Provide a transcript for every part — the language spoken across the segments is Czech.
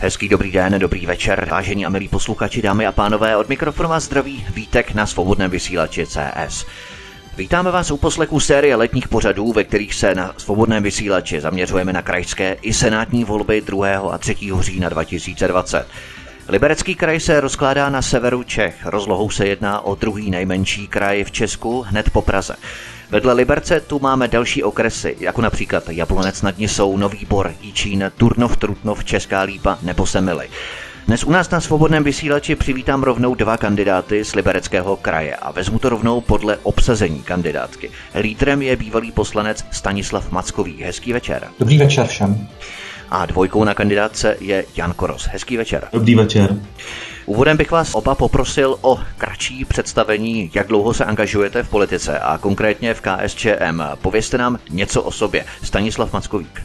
Hezký dobrý den, dobrý večer, vážení a milí posluchači, dámy a pánové, od mikrofonu vás zdraví Vítek na svobodném vysílači CS. Vítáme vás u poslechu série letních pořadů, ve kterých se na svobodném vysílači zaměřujeme na krajské i senátní volby 2. a 3. října 2020. Liberecký kraj se rozkládá na severu Čech. Rozlohou se jedná o druhý nejmenší kraj v Česku, hned po Praze. Vedle Liberce tu máme další okresy, jako například Jablonec nad Nisou, Nový Bor, Jičín, Turnov, Trutnov, Česká Lípa nebo Semily. Dnes u nás na svobodném vysílači přivítám rovnou dva kandidáty z Libereckého kraje a vezmu to rovnou podle obsazení kandidátky. Lídrem je bývalý poslanec Stanislav Mackový. Hezký večer. Dobrý večer všem. A dvojkou na kandidátce je Jan Koros. Hezký večer. Dobrý večer. Úvodem bych vás oba poprosil o kratší představení, jak dlouho se angažujete v politice a konkrétně v KSČM. Povězte nám něco o sobě. Stanislav Mackovík.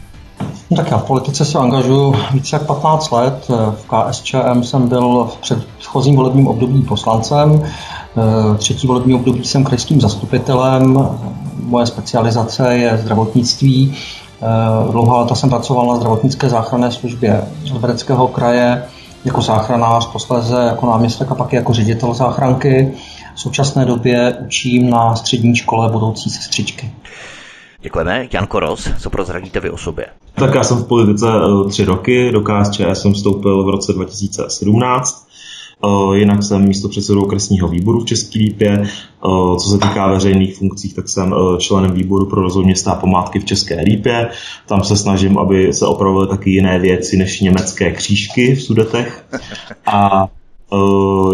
No tak já v politice se angažuji více jak 15 let. V KSČM jsem byl v předchozím volebním období poslancem, třetí volební období jsem krajským zastupitelem, moje specializace je zdravotnictví. Dlouhá léta jsem pracoval na zdravotnické záchranné službě Libereckého kraje jako záchranář, posléze jako náměstek a pak jako ředitel záchranky. V současné době učím na střední škole budoucí sestřičky. Děkujeme. Jan Koros, co prozradíte vy o sobě? Tak já jsem v politice eh, tři roky, do KSČ jsem vstoupil v roce 2017. Eh, jinak jsem místo předsedou okresního výboru v České Lípě. Eh, co se týká veřejných funkcí, tak jsem členem výboru pro rozvoj města a památky v České Lípě. Tam se snažím, aby se opravovaly taky jiné věci než německé křížky v Sudetech. A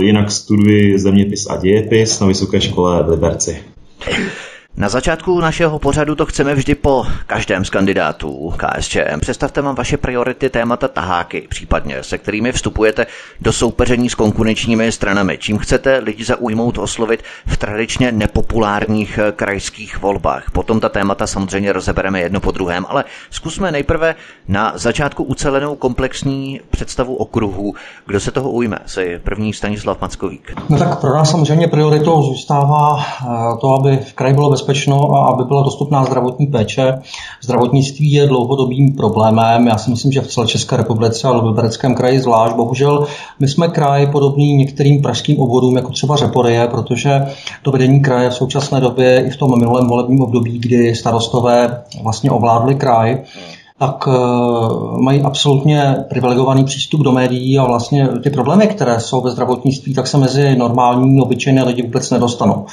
jinak studuji zeměpis a dějepis na Vysoké škole v Liberci. Na začátku našeho pořadu to chceme vždy po každém z kandidátů KSČM. Představte vám vaše priority, témata, taháky, případně se kterými vstupujete do soupeření s konkurenčními stranami. Čím chcete lidi zaujmout, oslovit v tradičně nepopulárních eh, krajských volbách. Potom ta témata samozřejmě rozebereme jedno po druhém, ale zkusme nejprve na začátku ucelenou komplexní představu okruhu. Kdo se toho ujme? Si první Stanislav Mackovík. No tak pro nás samozřejmě prioritou zůstává eh, to, aby v kraji bylo bezpečno a aby byla dostupná zdravotní péče. Zdravotnictví je dlouhodobým problémem. Já si myslím, že v celé České republice a v Libereckém kraji zvlášť. Bohužel my jsme kraj podobný některým pražským obvodům, jako třeba Řeporyje, protože to vedení kraje v současné době i v tom minulém volebním období, kdy starostové vlastně ovládli kraj, tak eh, mají absolutně privilegovaný přístup do médií a vlastně ty problémy, které jsou ve zdravotnictví, tak se mezi normální, obyčejné lidi vůbec nedostanou.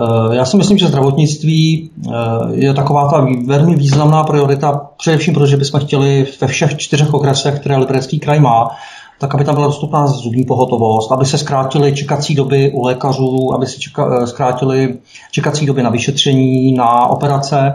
Eh, já si myslím, že zdravotnictví eh, je taková ta velmi významná priorita, především protože bychom chtěli ve všech čtyřech okresech, které Liberecký kraj má, tak aby tam byla dostupná zubní pohotovost, aby se zkrátily čekací doby u lékařů, aby se čeka, eh, zkrátily čekací doby na vyšetření, na operace.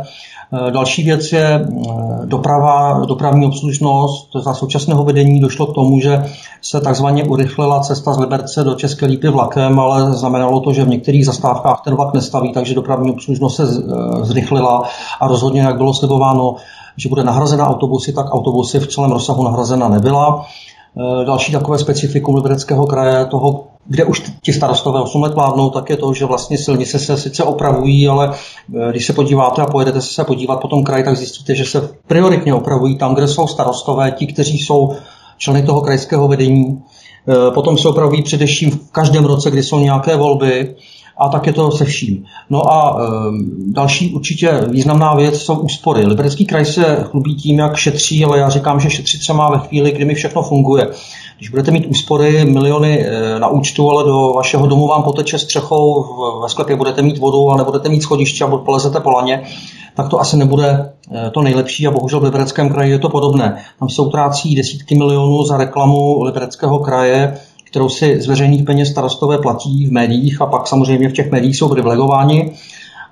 Eh, další věc je eh, doprava, dopravní obslužnost. Za současného vedení došlo k tomu, že se takzvaně urychlila cesta z Liberce do České Lípy vlakem, ale znamenalo to, že v některých zastávkách ten vlak nestaví, takže dopravní obslužnost se eh, zrychlila a rozhodně, jak bylo slibováno, že bude nahrazena autobusy, tak autobusy v celém rozsahu nahrazena nebyla. Další takové specifikum Libereckého kraje, toho kde už ti starostové 8 let vládnou, tak je to, že vlastně silnice se sice opravují, ale eh, když se podíváte a pojedete se podívat po tom kraji, tak zjistíte, že se prioritně opravují tam, kde jsou starostové, ti, kteří jsou členy toho krajského vedení. Eh, potom se opravují především v každém roce, kdy jsou nějaké volby a tak je to se vším. No a e, další určitě významná věc jsou úspory. Liberecký kraj se chlubí tím, jak šetří, ale já říkám, že šetřit se má ve chvíli, kdy mi všechno funguje. Když budete mít úspory miliony e, na účtu, ale do vašeho domu vám poteče střechou, ve sklepě budete mít vodu a nebudete mít schodiště a polezete po laně, tak to asi nebude e, to nejlepší a bohužel v Libereckém kraji je to podobné. Tam se utrácí desítky milionů za reklamu Libereckého kraje, kterou si z veřejných peněz starostové platí v médiích a pak samozřejmě v těch médiích jsou privilegováni.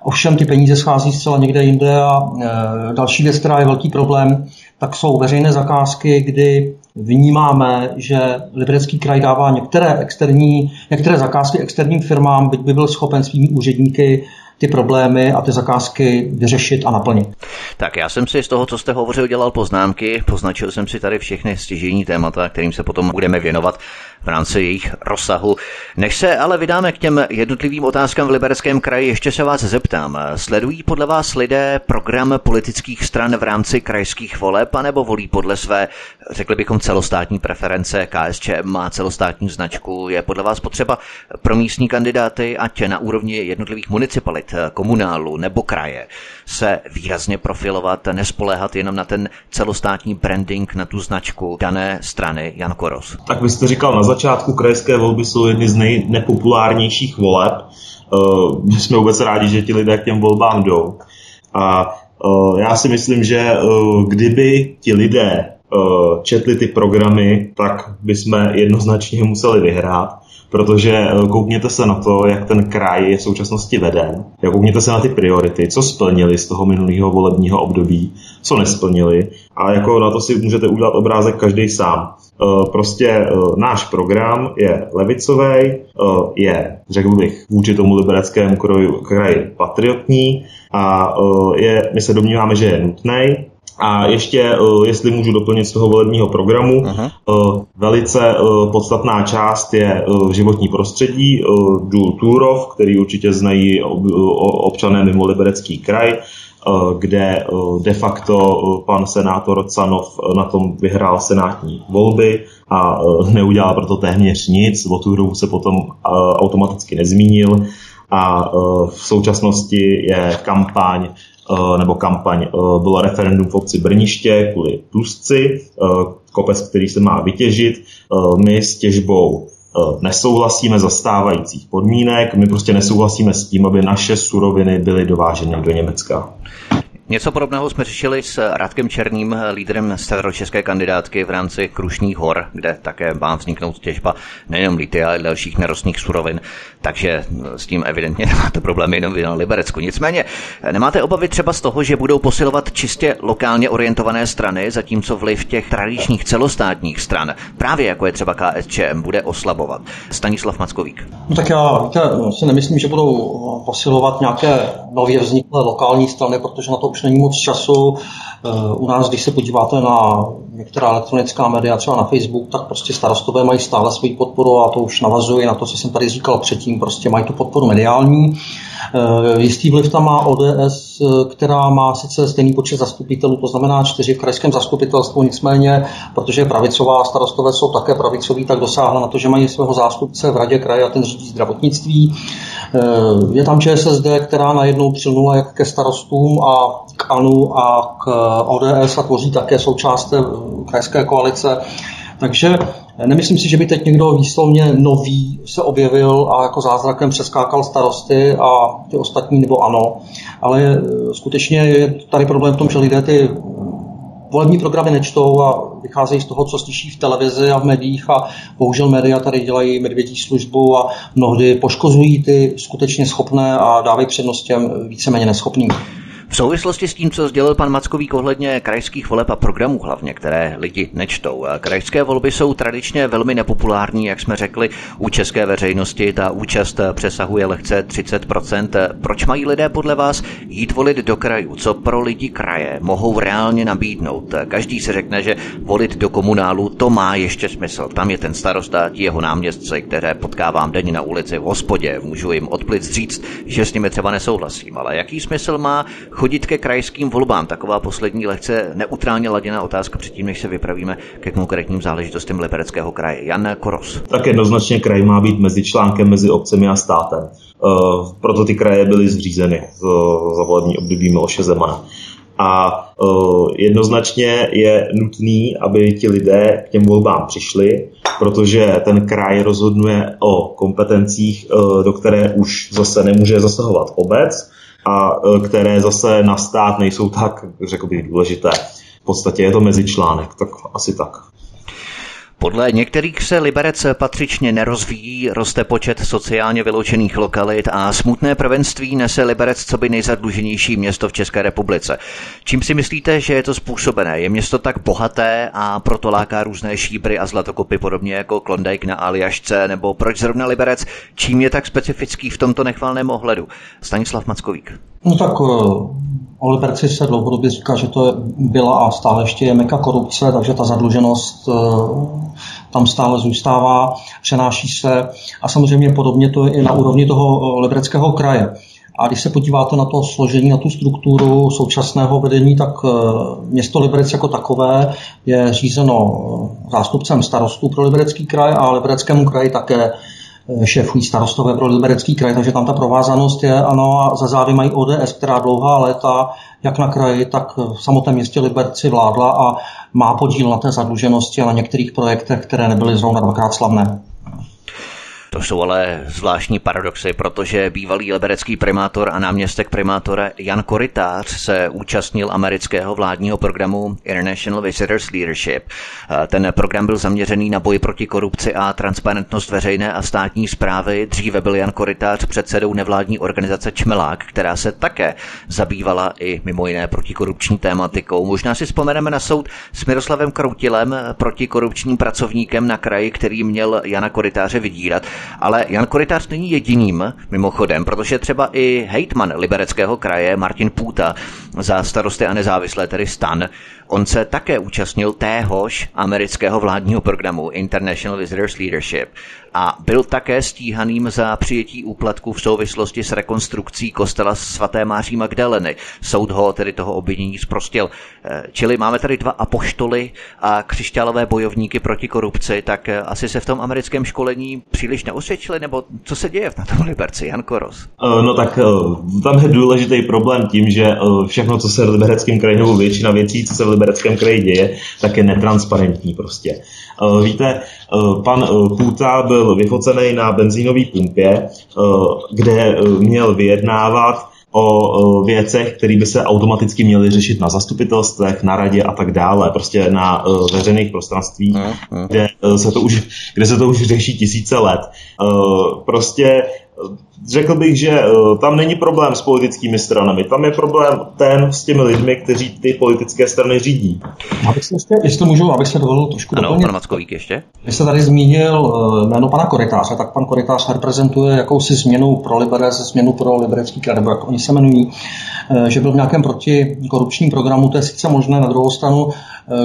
Ovšem ty peníze schází zcela někde jinde a e, další věc, která je velký problém, tak jsou veřejné zakázky, kdy vnímáme, že Liberecký kraj dává některé, externí, některé zakázky externím firmám, byť by byl schopen svými úředníky ty problémy a ty zakázky vyřešit a naplnit. Tak já jsem si z toho, co jste hovořil, dělal poznámky, poznačil jsem si tady všechny stěžení témata, kterým se potom budeme věnovat v rámci jejich rozsahu. Než se ale vydáme k těm jednotlivým otázkám v Libereckém kraji, ještě se vás zeptám. Sledují podle vás lidé program politických stran v rámci krajských voleb, anebo volí podle své, řekli bychom, celostátní preference? KSČM má celostátní značku. Je podle vás potřeba pro místní kandidáty, ať na úrovni jednotlivých municipalit, komunálu nebo kraje, se výrazně profilovat, nespoléhat jenom na ten celostátní branding, na tu značku dané strany Jan Koros? Tak vy jste říkal na začátku krajské volby jsou jedny z nejnepopulárnějších voleb. Eh, my jsme vůbec rádi, že ti lidé k těm volbám jdou. A eh, já si myslím, že eh, kdyby ti lidé četli ty programy, tak bychom jednoznačně museli vyhrát protože eh, koukněte se na to, jak ten kraj je v současnosti veden, koukněte se na ty priority, co splnili z toho minulého volebního období, co nesplnili. A jako na to si můžete udělat obrázek každý sám. Eh, prostě eh, náš program je levicový, je, řekl bych, vůči tomu libereckému kraji patriotní a je, my se domníváme, že je nutný, a ještě, eh, jestli můžu doplnit z toho volebního programu, Aha. Eh, velice eh, podstatná část je životní prostředí, Důl Túrov, který určitě znají občané mimo Liberecký kraj, kde de facto pan senátor Canov na tom vyhrál senátní volby a neudělal proto téměř nic. O Túrovu se potom automaticky nezmínil a v současnosti je kampaň nebo kampaň, eh, bylo referendum v obci Brniště kvůli Tusci, eh, kopec, který se má vytěžit. My s těžbou nesouhlasíme za stávajících podmínek, my prostě nesouhlasíme s tím, aby naše suroviny byly dováženy do Německa. Něco podobného jsme řešili s Radkem Černým, lídrem severočeské kandidátky v rámci Krušních hor, kde také má vzniknout těžba nejenom litia, ale dalších nerostných surovin. Takže s tím evidentně nemáte problémy jenom na Liberecku. Nicméně nemáte obavy třeba z toho, že budou posilovat čistě lokálně orientované strany, zatímco vliv těch tradičních celostátních stran, právě jako je třeba KSČM, bude oslabovat. Stanislav Mackovík. No tak já víte, si nemyslím, že budou posilovat nějaké nově vzniklé lokální strany, protože na to už není moc času. Eh, u nás, když se podíváte na některá elektronická média, třeba na Facebook, tak prostě starostové mají stále svoji podporu a to už navazuje na to, co jsem tady říkal předtím, prostě mají tu podporu mediální. Eh, jistý vliv tam má ODS, která má sice stejný počet zastupitelů, to znamená čtyři v krajském zastupitelstvu, nicméně, protože pravicová, starostové jsou také pravicoví, tak dosáhla na to, že mají svého zástupce v radě kraje a ten řídí zdravotnictví. Je tam ČSSD, která najednou přilnula jak ke starostům a k ANU a k ODS a tvoří také součást krajské koalice. Takže nemyslím si, že by teď někdo výslovně nový se objevil a jako zázrakem přeskákal starosty a ty ostatní nebo ano. Ale skutečně je tady problém v tom, že lidé ty volební programy nečtou a vycházejí z toho, co slyší v televizi a v médiích a bohužel média tady dělají medvědí službu a mnohdy poškozují ty skutečně schopné a dávají přednost těm víceméně neschopným. V souvislosti s tím, co sdělil pan Mackový ohledně krajských voleb a programů hlavně, které lidi nečtou. Krajské volby jsou tradičně velmi nepopulární, jak jsme řekli, u české veřejnosti. Ta účast přesahuje lehce 30%. Proč mají lidé podle vás jít volit do krajů? Co pro lidi kraje mohou reálně nabídnout? Každý se řekne, že volit do komunálu to má ještě smysl. Tam je ten starosta, jeho náměstci, které potkávám denně na ulici v hospodě. Můžu jim odplic říct, že s nimi třeba nesouhlasím. Ale jaký smysl má chodit ke krajským volbám? Taková poslední lehce neutrálně laděná otázka předtím, než se vypravíme ke konkrétním záležitostem Libereckého kraje. Jan Koros. Tak jednoznačně kraj má být mezi článkem mezi obcemi a státem. Uh, proto ty kraje byly zřízeny za volební období Miloše Zemana. A uh, jednoznačně je nutný, aby ti lidé k těm volbám přišli, protože ten kraj rozhoduje o kompetencích, uh, do které už zase nemůže zasahovat obec, a e, které zase na stát nejsou tak, řekl bych, důležité. V podstatě je to mezičlánek, tak asi tak. Podle některých se Liberec patřičně nerozvíjí, roste počet sociálně vyloučených lokalit a smutné prvenství nese Liberec co by nejzadluženější město v České republice. Čím si myslíte, že je to způsobené? Je město tak bohaté a proto láká různé šíbry a zlatokopy podobně jako Klondike na Aljašce, nebo proč zrovna Liberec? Čím je tak specifický v tomto nechvalném ohledu? Stanislav Mackovík. No tak eh, O Liberci se dlouhodobě říká, že to byla a stále ještě je meka korupce, takže ta zadluženost eh, tam stále zůstává, přenáší se a samozřejmě podobně to je i na úrovni toho eh, libereckého kraje. A když se podíváte na to složení, na tu strukturu současného vedení, tak město Liberec jako takové je řízeno zástupcem starostů pro Liberecký kraj a Libereckému kraji také šéfují starostové pro Liberecký kraj, takže tam ta provázanost je, ano, a za zády mají ODS, která dlouhá léta jak na kraji, tak v samotném městě Liberci vládla a má podíl na té zadluženosti a na některých projektech, které nebyly zrovna dvakrát slavné. To jsou ale zvláštní paradoxy, protože bývalý liberecký primátor a náměstek primátora Jan Koritář se účastnil amerického vládního programu International Visitors Leadership. Ten program byl zaměřený na boj proti korupci a transparentnost veřejné a státní zprávy. Dříve byl Jan Koritář předsedou nevládní organizace Čmelák, která se také zabývala i mimo jiné protikorupční tématikou. Možná si vzpomeneme na soud s Miroslavem Kroutilem, protikorupčním pracovníkem na kraji, který měl Jana Koritáře vydírat. Ale Jan Koritář není jediným, mimochodem, protože třeba i hejtman libereckého kraje Martin Půta za starosty a nezávislé, tedy stan, on se také účastnil téhož amerického vládního programu International Visitors Leadership a byl také stíhaným za přijetí úplatku v souvislosti s rekonstrukcí kostela svaté Máří Magdaleny. Soud ho tedy toho obvinění zprostil. Eh, čili máme tady dva apoštoly a křišťálové bojovníky proti korupci, tak eh, asi se v tom americkém školení příliš neosvědčili, nebo co se děje na tom Liberci, Jan Koros? Eh, no tak tam je důležitý problém tím, že všechno, co se v Libereckém kraji, nebo většina věcí, co se v Libereckém kraji děje, tak je netransparentní prostě. Víte, pan Půta byl vyfocený na benzínové pumpě, eh, kde eh, měl vyjednávat o věcech, které by se automaticky měly řešit na zastupitelstvech, na radě a tak dále, prostě na eh, veřejných prostranstvích, kde se to už, kde se to už řeší tisíce let. Prostě řekl bych, že eh, tam není problém s politickými stranami, tam je problém ten s těmi lidmi, kteří ty politické strany řídí. Abych se ještě, jestli můžu, abych se dovolil trošku ano, doplnit. pan Mackovík ještě. Vy jste tady zmínil eh, jméno pana Koritáře, tak pan Koritář reprezentuje jakousi změnu pro Liberec, změnu pro liberecký kraj, nebo jak oni se jmenují, eh, že byl v nějakém protikorupčním programu, to je sice možné, na druhou stranu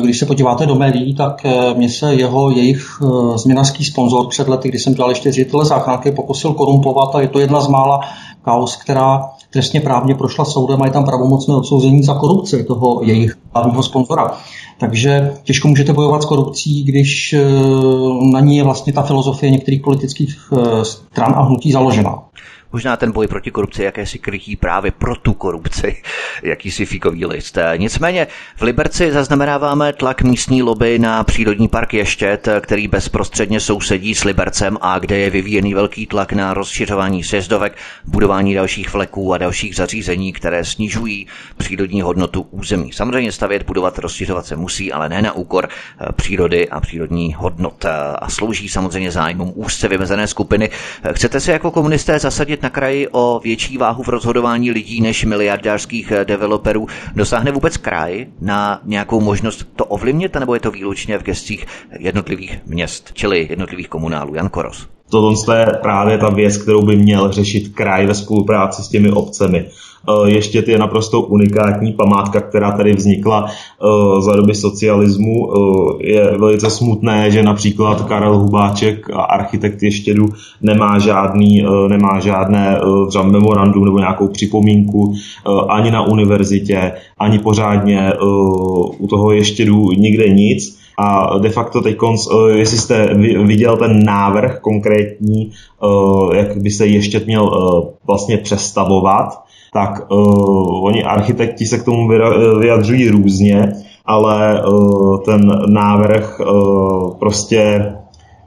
když se podíváte do médií, tak mě se jeho, jejich změnařský sponzor před lety, kdy jsem dělal ještě ředitele záchranky, pokusil korumpovat a je to jedna z mála kaos, která trestně právně prošla soudem a je tam pravomocné odsouzení za korupci toho jejich hlavního sponzora. Takže těžko můžete bojovat s korupcí, když na ní je vlastně ta filozofie některých politických stran a hnutí založena. Možná ten boj proti korupci jakési krytí právě pro tu korupci, jakýsi fíkový list. Nicméně v Liberci zaznamenáváme tlak místní lobby na přírodní park Ještět, který bezprostředně sousedí s Libercem a kde je vyvíjený velký tlak na rozšiřování sjezdovek, budování dalších vleků a dalších zařízení, které snižují přírodní hodnotu území. Samozřejmě stavět, budovat, rozšiřovat se musí, ale ne na úkor eh, přírody a přírodní hodnot a slouží samozřejmě zájmům úzce vymezené skupiny. Chcete se jako komunisté zasadit na kraji o větší váhu v rozhodování lidí než miliardářských eh, developerů. Dosáhne vůbec kraj na nějakou možnost to ovlivnit, nebo je to výlučně v gestích jednotlivých měst, čili jednotlivých komunálů? Jan Koros. Tohle je právě ta věc, kterou by měl řešit kraj ve spolupráci s těmi obcemi. Eh, ještě je naprosto unikátní památka, která tady vznikla eh, za doby socialismu. Eh, je velice smutné, že například Karel Hubáček, architekt Ještědu, nemá, žádný, nemá žádné třeba memorandum nebo nějakou připomínku ani na univerzitě, ani pořádně u toho Ještědu nikde nic. A de facto teď, jestli jste viděl ten návrh konkrétní, jak by se ještě měl vlastně přestavovat, tak uh, oni architekti se k tomu vyjadřují různě, ale uh, ten návrh uh, prostě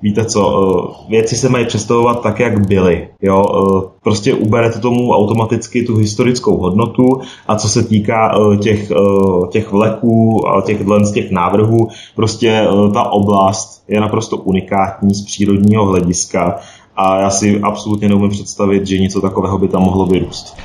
víte co, věci se mají představovat tak, jak byly. Jo? Prostě uberete tomu automaticky tu historickou hodnotu a co se týká těch, těch vleků a těch, z těch návrhů, prostě ta oblast je naprosto unikátní z přírodního hlediska a já si absolutně neumím představit, že něco takového by tam mohlo vyrůst.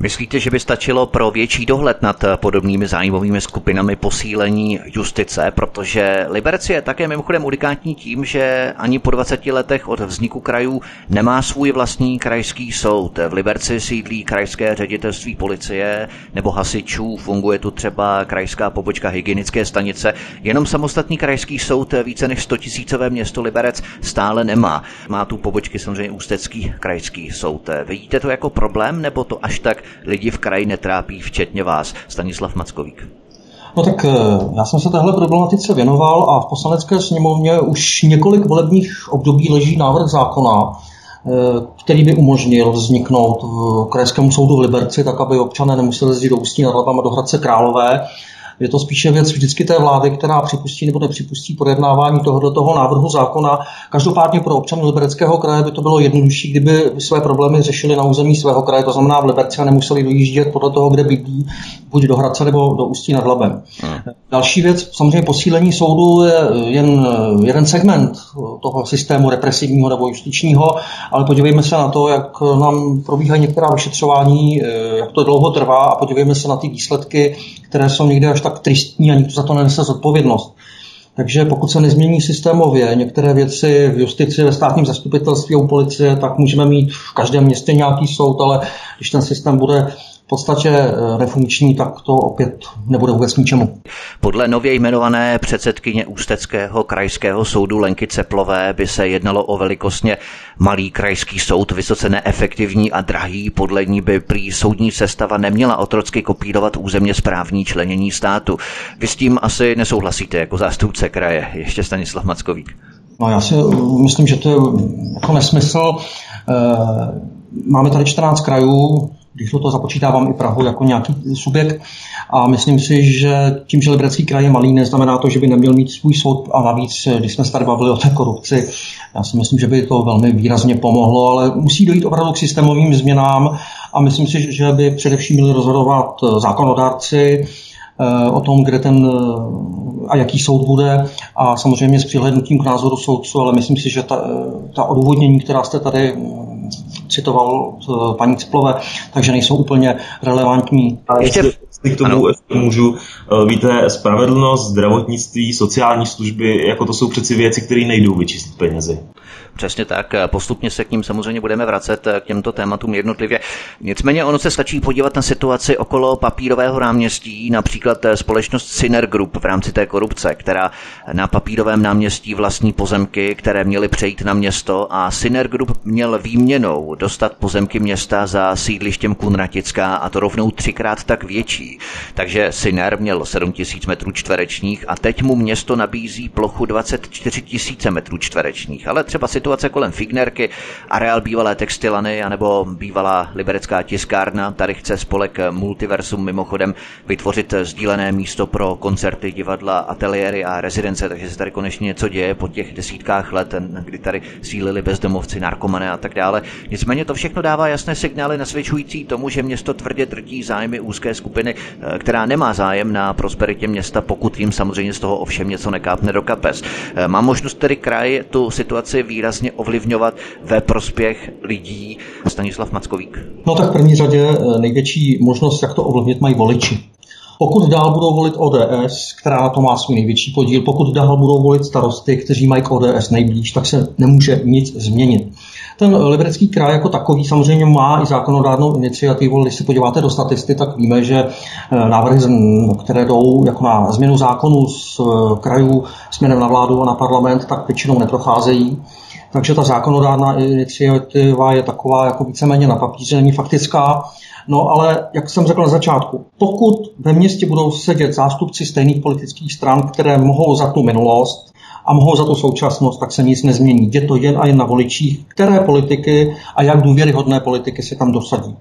Myslíte, že by stačilo pro větší dohled nad podobnými zájmovými skupinami posílení justice, protože Liberec je také mimochodem unikátní tím, že ani po 20 letech od vzniku krajů nemá svůj vlastní krajský soud. V Liberci sídlí krajské ředitelství policie nebo hasičů, funguje tu třeba krajská pobočka hygienické stanice. Jenom samostatný krajský soud více než 100 tisícové město Liberec stále nemá. Má tu pobočky samozřejmě Ústecký krajský soud. Vidíte to jako problém nebo to až tak lidi v kraji netrápí, včetně vás, Stanislav Mackovík? No tak eh, já jsem se téhle problematice věnoval a v poslanecké sněmovně už několik volebních období leží návrh zákona, eh, který by umožnil vzniknout v Krajskému soudu v Liberci, tak aby občané nemuseli jezdit do Ústí nad Labem a do Hradce Králové, je to spíše věc vždycky té vlády, která připustí nebo nepřipustí projednávání tohoto toho návrhu zákona. Každopádně pro občany Libereckého kraje by to bylo jednodušší, kdyby své problémy řešili na území svého kraje, to znamená v Liberci a nemuseli dojíždět podle toho, kde bydlí, buď do Hradce nebo do Ústí nad Labem. Hmm. Další věc, samozřejmě posílení soudu je jen jeden segment toho systému represivního nebo justičního, ale podívejme se na to, jak nám probíhají některá vyšetřování, jak to dlouho trvá a podívejme se na ty výsledky, které jsou někde až tak tristní a nikdo za to nenese zodpovědnost. Takže pokud se nezmění systémově některé věci v justici, ve státním zastupitelství a u policie, tak můžeme mít v každém městě nějaký soud, ale když ten systém bude v podstatě eh, nefunkční, tak to opět nebude vůbec ničemu. Podle nově jmenované předsedkyně Ústeckého krajského soudu Lenky Ceplové by se jednalo o velikostně malý krajský soud, vysoce neefektivní a drahý. Podle ní by prý soudní sestava neměla otrocky kopírovat územně správní členění státu. Vy s tím asi nesouhlasíte jako zástupce kraje, ještě Stanislav Mackovík. No já si myslím, že to je jako nesmysl. Eh, máme tady 14 krajů, když to započítávám i Prahu jako nějaký subjekt. A myslím si, že tím, že Liberecký kraj je malý, neznamená to, že by neměl mít svůj soud. A navíc, když jsme se tady bavili o té korupci, já si myslím, že by to velmi výrazně pomohlo, ale musí dojít opravdu k systémovým změnám a myslím si, že by především měli rozhodovat zákonodárci, eh, o tom, kde ten eh, a jaký soud bude a samozřejmě s přihlednutím k názoru soudců, ale myslím si, že ta, eh, ta odůvodnění, která jste tady citoval od paní Ciplové, takže nejsou úplně relevantní. A ještě k tomu ano. můžu, eh, víte, spravedlnost, zdravotnictví, sociální služby, jako to jsou přeci věci, které nejdou vyčistit penězi. Přesně tak. Postupně se k ním samozřejmě budeme vracet k těmto tématům jednotlivě. Nicméně ono se stačí podívat na situaci okolo papírového náměstí, například společnost Syner Group v rámci té korupce, která na papírovém náměstí vlastní pozemky, které měly přejít na město a Syner Group měl výměnou dostat pozemky města za sídlištěm Kunratická a to rovnou třikrát tak větší. Takže Syner měl 7000 metrů čtverečních a teď mu město nabízí plochu 24 000 metrů čtverečních. Ale třeba si situace kolem Fignerky, areál bývalé textilany anebo bývalá liberecká tiskárna. Tady chce spolek Multiversum mimochodem vytvořit sdílené místo pro koncerty, divadla, ateliéry a rezidence, takže se tady konečně něco děje po těch desítkách let, kdy tady sílili bezdomovci, narkomané a tak dále. Nicméně to všechno dává jasné signály nasvědčující tomu, že město tvrdě drtí zájmy úzké skupiny, eh, která nemá zájem na prosperitě města, pokud jim samozřejmě z toho ovšem něco nekápne do kapes. Eh, má možnost tedy kraj tu situaci výrazně výrazně ovlivňovat ve prospěch lidí. Stanislav Mackovík. No tak v první řadě eh, největší možnost, jak to ovlivnit, mají voliči. Pokud dál budou volit ODS, která na to má svůj největší podíl, pokud dál budou volit starosty, kteří mají k ODS nejblíž, tak se nemůže nic změnit. Ten liberecký kraj jako takový samozřejmě má i zákonodárnou iniciativu. Když se podíváte do statisty, tak víme, že eh, návrhy, které jdou jako na změnu zákonu z eh, krajů směrem na vládu a na parlament, tak většinou neprocházejí. Takže ta zákonodárná iniciativa je taková jako víceméně na papíře, není faktická. No ale, jak jsem řekl na začátku, pokud ve městě budou sedět zástupci stejných politických stran, které mohou za tu minulost a mohou za tu současnost, tak se nic nezmění. Je to jen a jen na voličích, které politiky a jak důvěryhodné politiky se tam dosadí.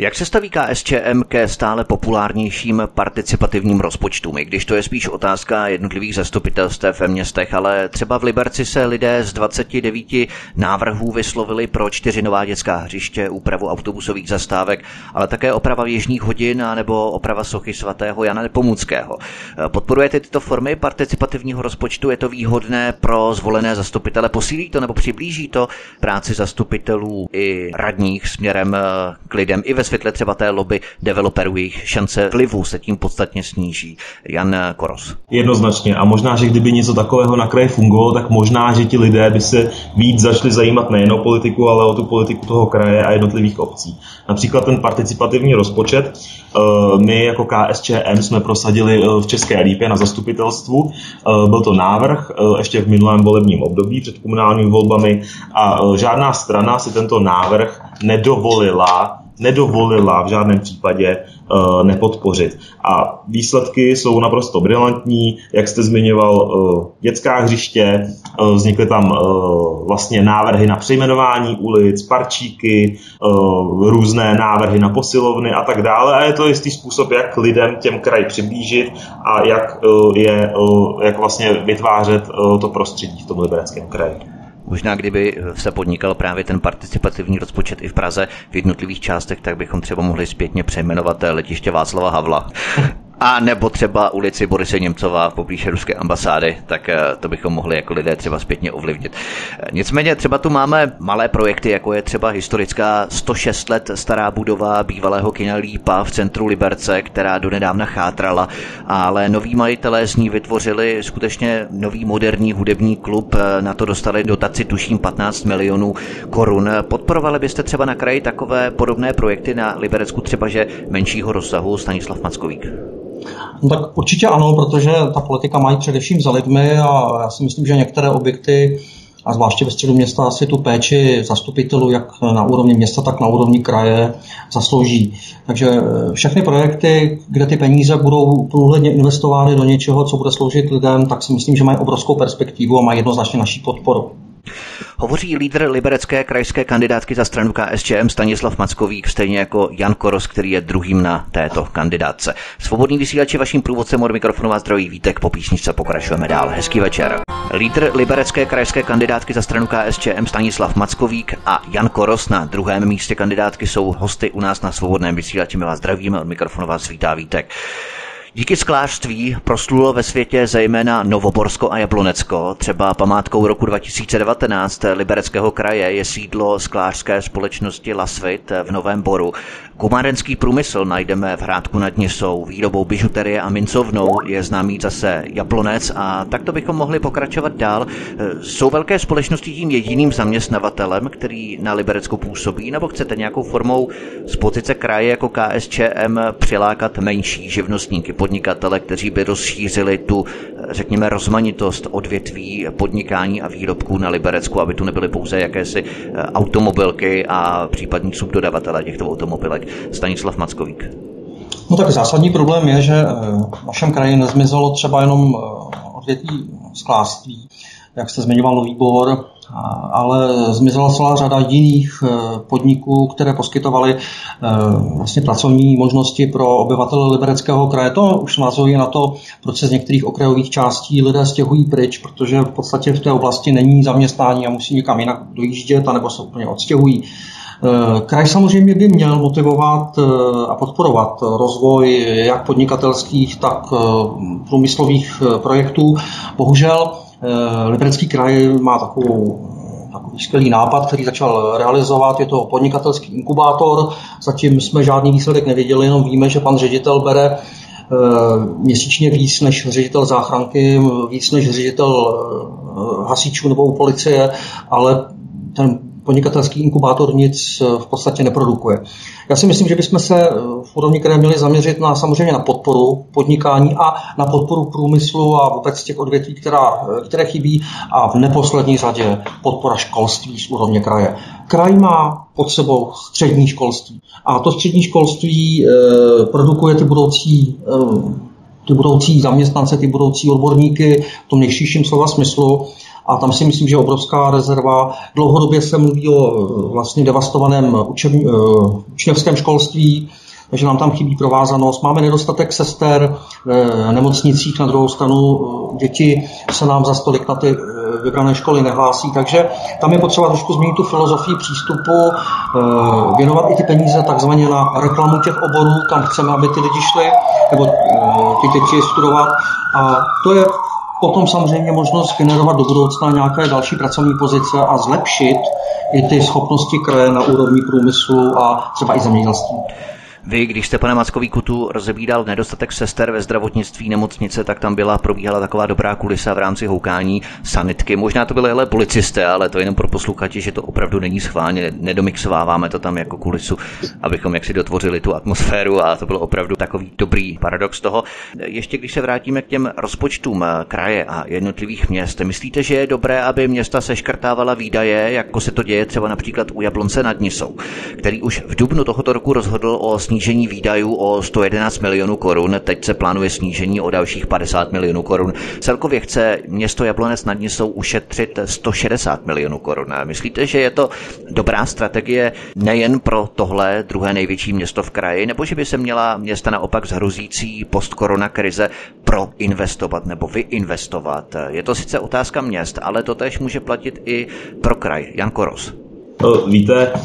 Jak se staví KSČM ke stále populárnějším participativním rozpočtům, i když to je spíš otázka jednotlivých zastupitelstev ve městech, ale třeba v Liberci se lidé z 29 návrhů vyslovili pro čtyři nová dětská hřiště, úpravu autobusových zastávek, ale také oprava věžních hodin nebo oprava sochy svatého Jana Nepomuckého. Podporujete tyto formy participativního rozpočtu? Je to výhodné pro zvolené zastupitele? Posílí to nebo přiblíží to práci zastupitelů i radních směrem k lidem i ve světle třeba té lobby developerů, jejich šance vlivu se tím podstatně sníží. Jan Koros. Jednoznačně. A možná, že kdyby něco takového na kraji fungovalo, tak možná, že ti lidé by se víc začali zajímat nejen o politiku, ale o tu politiku toho kraje a jednotlivých obcí. Například ten participativní rozpočet. Eh, my jako KSČM jsme prosadili eh, v České lípě na zastupitelstvu. Eh, byl to návrh ještě v minulém volebním období před komunálními volbami a žádná strana si tento návrh nedovolila nedovolila v žádném případě uh, nepodpořit. A výsledky jsou naprosto brilantní, jak jste zmiňoval, uh, dětská hřiště, uh, vznikly tam vlastně návrhy na přejmenování ulic, parčíky, různé návrhy na posilovny a tak dále. A je to jistý způsob, jak lidem těm kraj přiblížit a jak, je, jak vlastně vytvářet to prostředí v tom libereckém kraji. Možná kdyby se podnikal právě ten participativní rozpočet i v Praze v jednotlivých částech, tak bychom třeba mohli zpětně přejmenovat letiště Václava Havla a nebo třeba ulici Borise Němcova v poblíž ruské ambasády, tak eh, to bychom mohli jako lidé třeba zpětně ovlivnit. Eh, nicméně třeba tu máme malé projekty, jako je třeba historická 106 let stará budova bývalého kina Lípa v centru Liberce, která donedávna chátrala, ale noví majitelé z ní vytvořili skutečně nový moderní hudební klub, eh, na to dostali dotaci tuším 15 milionů korun. Podporovali byste třeba na kraji takové podobné projekty na Liberecku třeba, že menšího rozsahu Stanislav Mackovík? No tak určitě ano, protože ta politika mají především za lidmi a já si myslím, že některé objekty a zvláště ve středu města si tu péči zastupitelů jak na úrovni města, tak na úrovni kraje zaslouží. Takže eh, všechny projekty, kde ty peníze budou průhledně investovány do něčeho, co bude sloužit lidem, tak si myslím, že mají obrovskou perspektivu a mají jednoznačně naší podporu. Hovoří lídr liberecké krajské kandidátky za stranu KSČM Stanislav Mackovík, stejně jako Jan Koros, který je druhým na této kandidátce. Svobodný vysílač je vaším průvodcem od mikrofonu vás zdraví Vítek, po písničce pokračujeme dál. Hezký večer. Lídr liberecké krajské kandidátky za stranu KSČM Stanislav Mackovík a Jan Koros na druhém místě kandidátky jsou hosty u nás na svobodném vysílači. My vás zdravíme, od mikrofonu vás vítá Vítek. Díky sklářství proslulo ve světě zejména Novoborsko a Jablonecko. Třeba památkou roku 2019 Libereckého kraje je sídlo sklářské společnosti Lasvit v Novém Boru. Kumárenský průmysl najdeme v Hrádku nad Nisou, výrobou bižuterie a mincovnou je známý zase Jablonec a takto bychom mohli pokračovat dál. Jsou velké společnosti tím jediným zaměstnavatelem, který na Liberecku působí, nebo chcete nějakou formou z pozice kraje jako KSČM přilákat menší živnostníky, podnikatele, kteří by rozšířili tu, řekněme, rozmanitost odvětví podnikání a výrobků na Liberecku, aby tu nebyly pouze jakési automobilky a případní subdodavatelé těchto automobilek. Stanislav Mackovík. No tak zásadní problém je, že eh, v našem kraji nezmizelo třeba jenom eh, odvětví sklářství, jak jste zmiňoval Nový Bor, ale zmizela celá řada jiných eh, podniků, které poskytovaly vlastně pracovní možnosti pro obyvatele Libereckého kraje. To už navazuje na to, proč se z některých okrajových částí lidé stěhují pryč, protože v podstatě v té oblasti není zaměstnání a musí někam jinak dojíždět, anebo se úplně odstěhují. Eh, kraj samozřejmě by měl motivovat eh, a podporovat rozvoj jak podnikatelských, tak eh, průmyslových projektů. Bohužel Liberecký kraj má takovou takový skvělý nápad, který začal realizovat. Je to podnikatelský inkubátor. Zatím jsme žádný výsledek neviděli, jenom víme, že pan ředitel bere měsíčně víc než ředitel záchranky, víc než ředitel hasičů nebo u policie, ale ten podnikatelský inkubátor nic eh, v podstatě neprodukuje. Já si myslím, že bychom se eh, v úrovni které měli zaměřit na samozřejmě na podporu podnikání a na podporu průmyslu a vůbec těch odvětví, která, eh, které chybí a v neposlední řadě podpora školství z úrovně kraje. Kraj má pod sebou střední školství a to střední školství eh, produkuje ty budoucí eh, ty budoucí zaměstnance, ty budoucí odborníky v tom nejširším slova smyslu a tam si myslím, že je obrovská rezerva. Dlouhodobě se mluví o vlastně devastovaném učební, učňovském školství, takže nám tam chybí provázanost. Máme nedostatek sester v nemocnicích, na druhou stranu děti se nám za stolik na ty vybrané školy nehlásí, takže tam je potřeba trošku změnit tu filozofii přístupu, věnovat i ty peníze takzvaně na reklamu těch oborů, kam chceme, aby ty lidi šli, nebo ty děti studovat. A to je potom samozřejmě možnost generovat do budoucna nějaké další pracovní pozice a zlepšit i ty schopnosti kraje na úrovni průmyslu a třeba i zemědělství. Vy, když jste, pane Mackový tu rozebídal nedostatek sester ve zdravotnictví nemocnice, tak tam byla, probíhala taková dobrá kulisa v rámci houkání sanitky. Možná to byly ale policisté, ale to jenom pro posluchači, že to opravdu není schválně, nedomixováváme to tam jako kulisu, abychom jaksi dotvořili tu atmosféru a to byl opravdu takový dobrý paradox toho. Ještě když se vrátíme k těm rozpočtům kraje a jednotlivých měst, myslíte, že je dobré, aby města seškrtávala výdaje, jako se to děje třeba například u Jablonce nad Nisou, který už v dubnu tohoto roku rozhodl o snížení výdajů o 111 milionů korun, teď se plánuje snížení o dalších 50 milionů korun. Celkově chce město Jablonec nad Nisou ušetřit 160 milionů korun. Myslíte, že je to dobrá strategie nejen pro tohle druhé největší město v kraji, nebo že by se měla města naopak z hrozící postkorona krize proinvestovat nebo vyinvestovat? Je to sice otázka měst, ale to tež může platit i pro kraj. Jan Koros. Víte, Eh,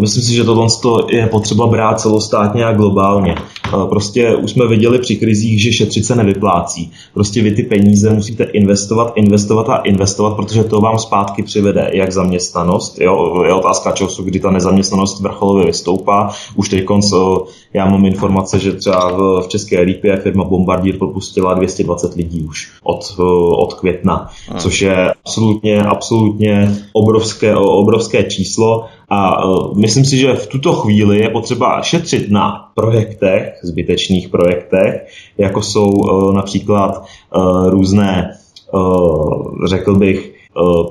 myslím si, že tohle je potřeba brát celostátně a globálně. Eh, prostě už jsme viděli při krizích, že šetřit se nevyplácí. Prostě vy ty peníze musíte investovat, investovat a investovat, protože to vám zpátky přivede jak zaměstnanost. Jo, je otázka času, kdy ta nezaměstnanost vrcholově vystoupá. Už teď konc, eh, já mám informace, že třeba v, České Lípě firma Bombardier propustila 220 lidí už od, od května, což je absolutně, absolutně obrovské, obrovské číslo a uh, myslím si, že v tuto chvíli je potřeba šetřit na projektech, zbytečných projektech, jako jsou uh, například uh, různé, řekl bych,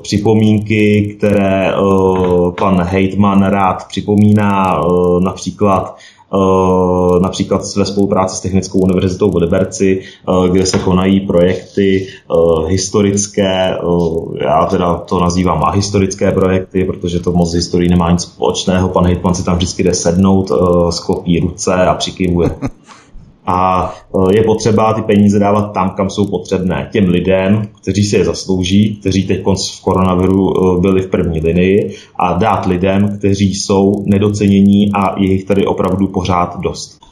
připomínky, které pan Hejtman rád připomíná, například například ve spolupráci s Technickou univerzitou v Liberci, eh, kde se konají projekty eh, historické, já teda to nazývám a historické projekty, protože to moc z nemá nic společného. Pan Hitman si tam vždycky jde sednout, sklopí ruce a přikývuje. A e, je potřeba ty peníze dávat tam, kam jsou potřebné. Těm lidem, kteří si je zaslouží, kteří teď v koronaviru e, byli v první linii, a dát lidem, kteří jsou nedocenění a je jich tady opravdu pořád dost.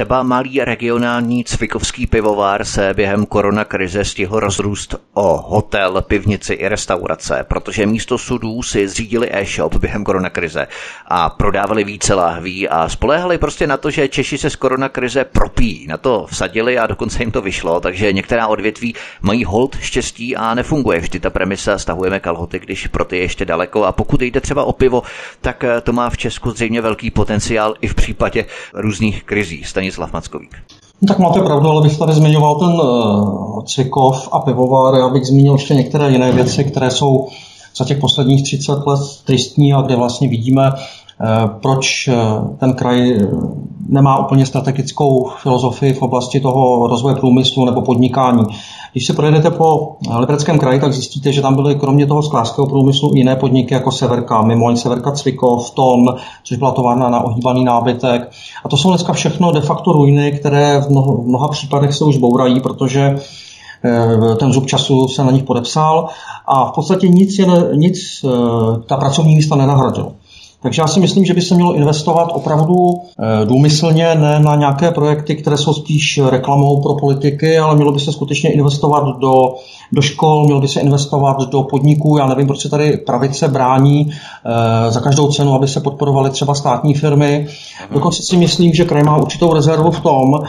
Třeba malý regionální cvikovský pivovar se během koronakrize stihl rozrůst o hotel, pivnici i restaurace, protože místo sudů si zřídili e-shop během koronakrize a prodávali více lahví a spoléhali prostě na to, že Češi se z koronakrize propí. Na to vsadili a dokonce jim to vyšlo, takže některá odvětví mají hold štěstí a nefunguje vždy ta premisa, stahujeme kalhoty, když pro ty ještě daleko a pokud jde třeba o pivo, tak to má v Česku zřejmě velký potenciál i v případě různých krizí. Stanislav Mackovík. No, tak máte pravdu, ale bych tady zmiňoval ten uh, Cvikov a pivovar. Já bych zmínil ještě některé jiné věci, které jsou za těch posledních 30 let tristní a kde vlastně vidíme, Eh, proč eh, ten kraj eh, nemá úplně strategickou filozofii v oblasti toho rozvoje průmyslu nebo podnikání. Když se projedete po Libereckém kraji, tak zjistíte, že tam byly kromě toho sklářského průmyslu jiné podniky jako Severka, mimo Severka Cvikov, Ton, což byla továrna na ohýbaný nábytek. A to jsou dneska všechno de facto ruiny, které v mnoha, v mnoha případech se už bourají, protože ten zub času se na nich podepsal a v podstatě nic, nic ta pracovní místa nenahradilo. Takže já si myslím, že by se mělo investovat opravdu eh, důmyslně, ne na nějaké projekty, které jsou spíš reklamou pro politiky, ale mělo by se skutečně investovat do, do škol, mělo by se investovat do podniků. Já nevím, proč se tady pravice brání eh, za každou cenu, aby se podporovaly třeba státní firmy. Dokonce si myslím, že kraj má určitou rezervu v tom,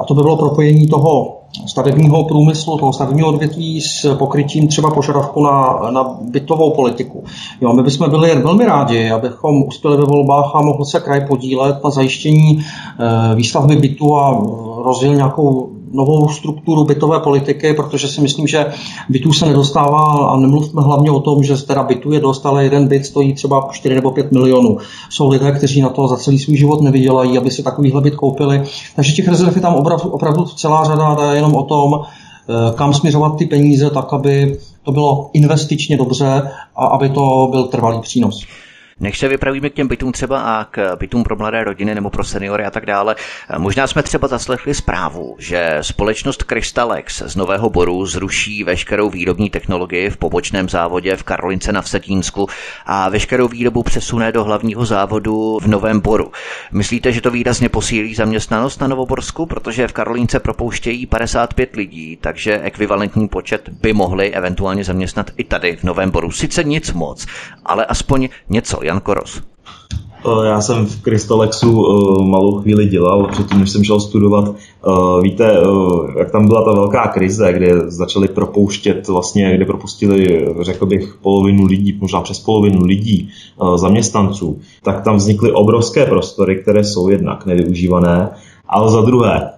a to by bylo propojení toho stavebního průmyslu, toho stavebního odvětví s pokrytím třeba požadavku na, na bytovou politiku. Jo, my bychom byli velmi rádi, abychom uspěli ve volbách a mohl se kraj podílet na zajištění e, výstavby bytu a rozjel nějakou novou strukturu bytové politiky, protože si myslím, že bytů se nedostává a nemluvme hlavně o tom, že teda bytů je dost, ale jeden byt stojí třeba 4 nebo 5 milionů. Jsou lidé, kteří na to za celý svůj život nevydělají, aby si takovýhle byt koupili. Takže těch rezerv je tam opravdu, opravdu celá řada, a jenom o tom, kam směřovat ty peníze tak, aby to bylo investičně dobře a aby to byl trvalý přínos. Než se vypravíme k těm bytům třeba a k bytům pro mladé rodiny nebo pro seniory a tak dále, možná jsme třeba zaslechli zprávu, že společnost Crystalex z Nového Boru zruší veškerou výrobní technologii v pobočném závodě v Karolince na Vsetínsku a veškerou výrobu přesune do hlavního závodu v Novém Boru. Myslíte, že to výrazně posílí zaměstnanost na Novoborsku, protože v Karolince propouštějí 55 lidí, takže ekvivalentní počet by mohli eventuálně zaměstnat i tady v Novém Boru. Sice nic moc, ale aspoň něco. Jan Koros. Já jsem v Krystolexu malou chvíli dělal, předtím, než jsem šel studovat. Víte, jak tam byla ta velká krize, kde začali propouštět, vlastně, kde propustili, řekl bych, polovinu lidí, možná přes polovinu lidí, zaměstnanců, tak tam vznikly obrovské prostory, které jsou jednak nevyužívané, ale za druhé,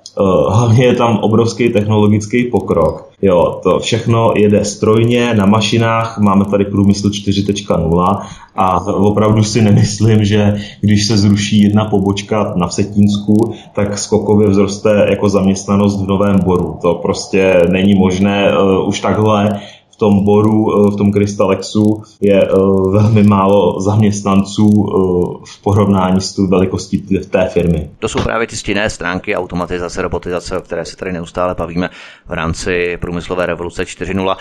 hlavně je tam obrovský technologický pokrok. Jo, to všechno jede strojně, na mašinách, máme tady průmysl 4.0 a opravdu si nemyslím, že když se zruší jedna pobočka na Vsetínsku, tak skokově vzroste jako zaměstnanost v Novém Boru. To prostě není možné uh, už takhle tom boru, eh, v tom Krystalexu je eh, velmi málo zaměstnanců eh, v porovnání s tu velikostí té firmy. To jsou právě ty stinné stránky automatizace, robotizace, o které se tady neustále bavíme v rámci průmyslové revoluce 4.0.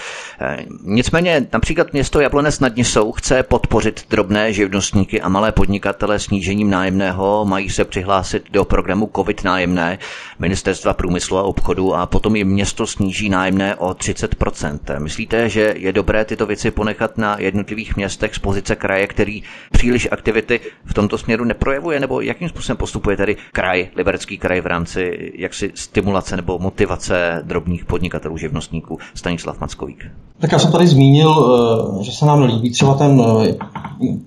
Nicméně například město Jablonec nad Nisou chce podpořit drobné živnostníky a malé podnikatele snížením nájemného, mají se přihlásit do programu COVID nájemné Ministerstva průmyslu a obchodu a potom jim město sníží nájemné o 30%. Myslíte, že je dobré tyto věci ponechat na jednotlivých městech z pozice kraje, který příliš aktivity v tomto směru neprojevuje, nebo jakým způsobem postupuje tedy kraj, liberecký kraj v rámci jaksi stimulace nebo motivace drobných podnikatelů, živnostníků, Stanislav Mackovík? Tak já jsem tady zmínil, eh, že se nám líbí třeba ten eh,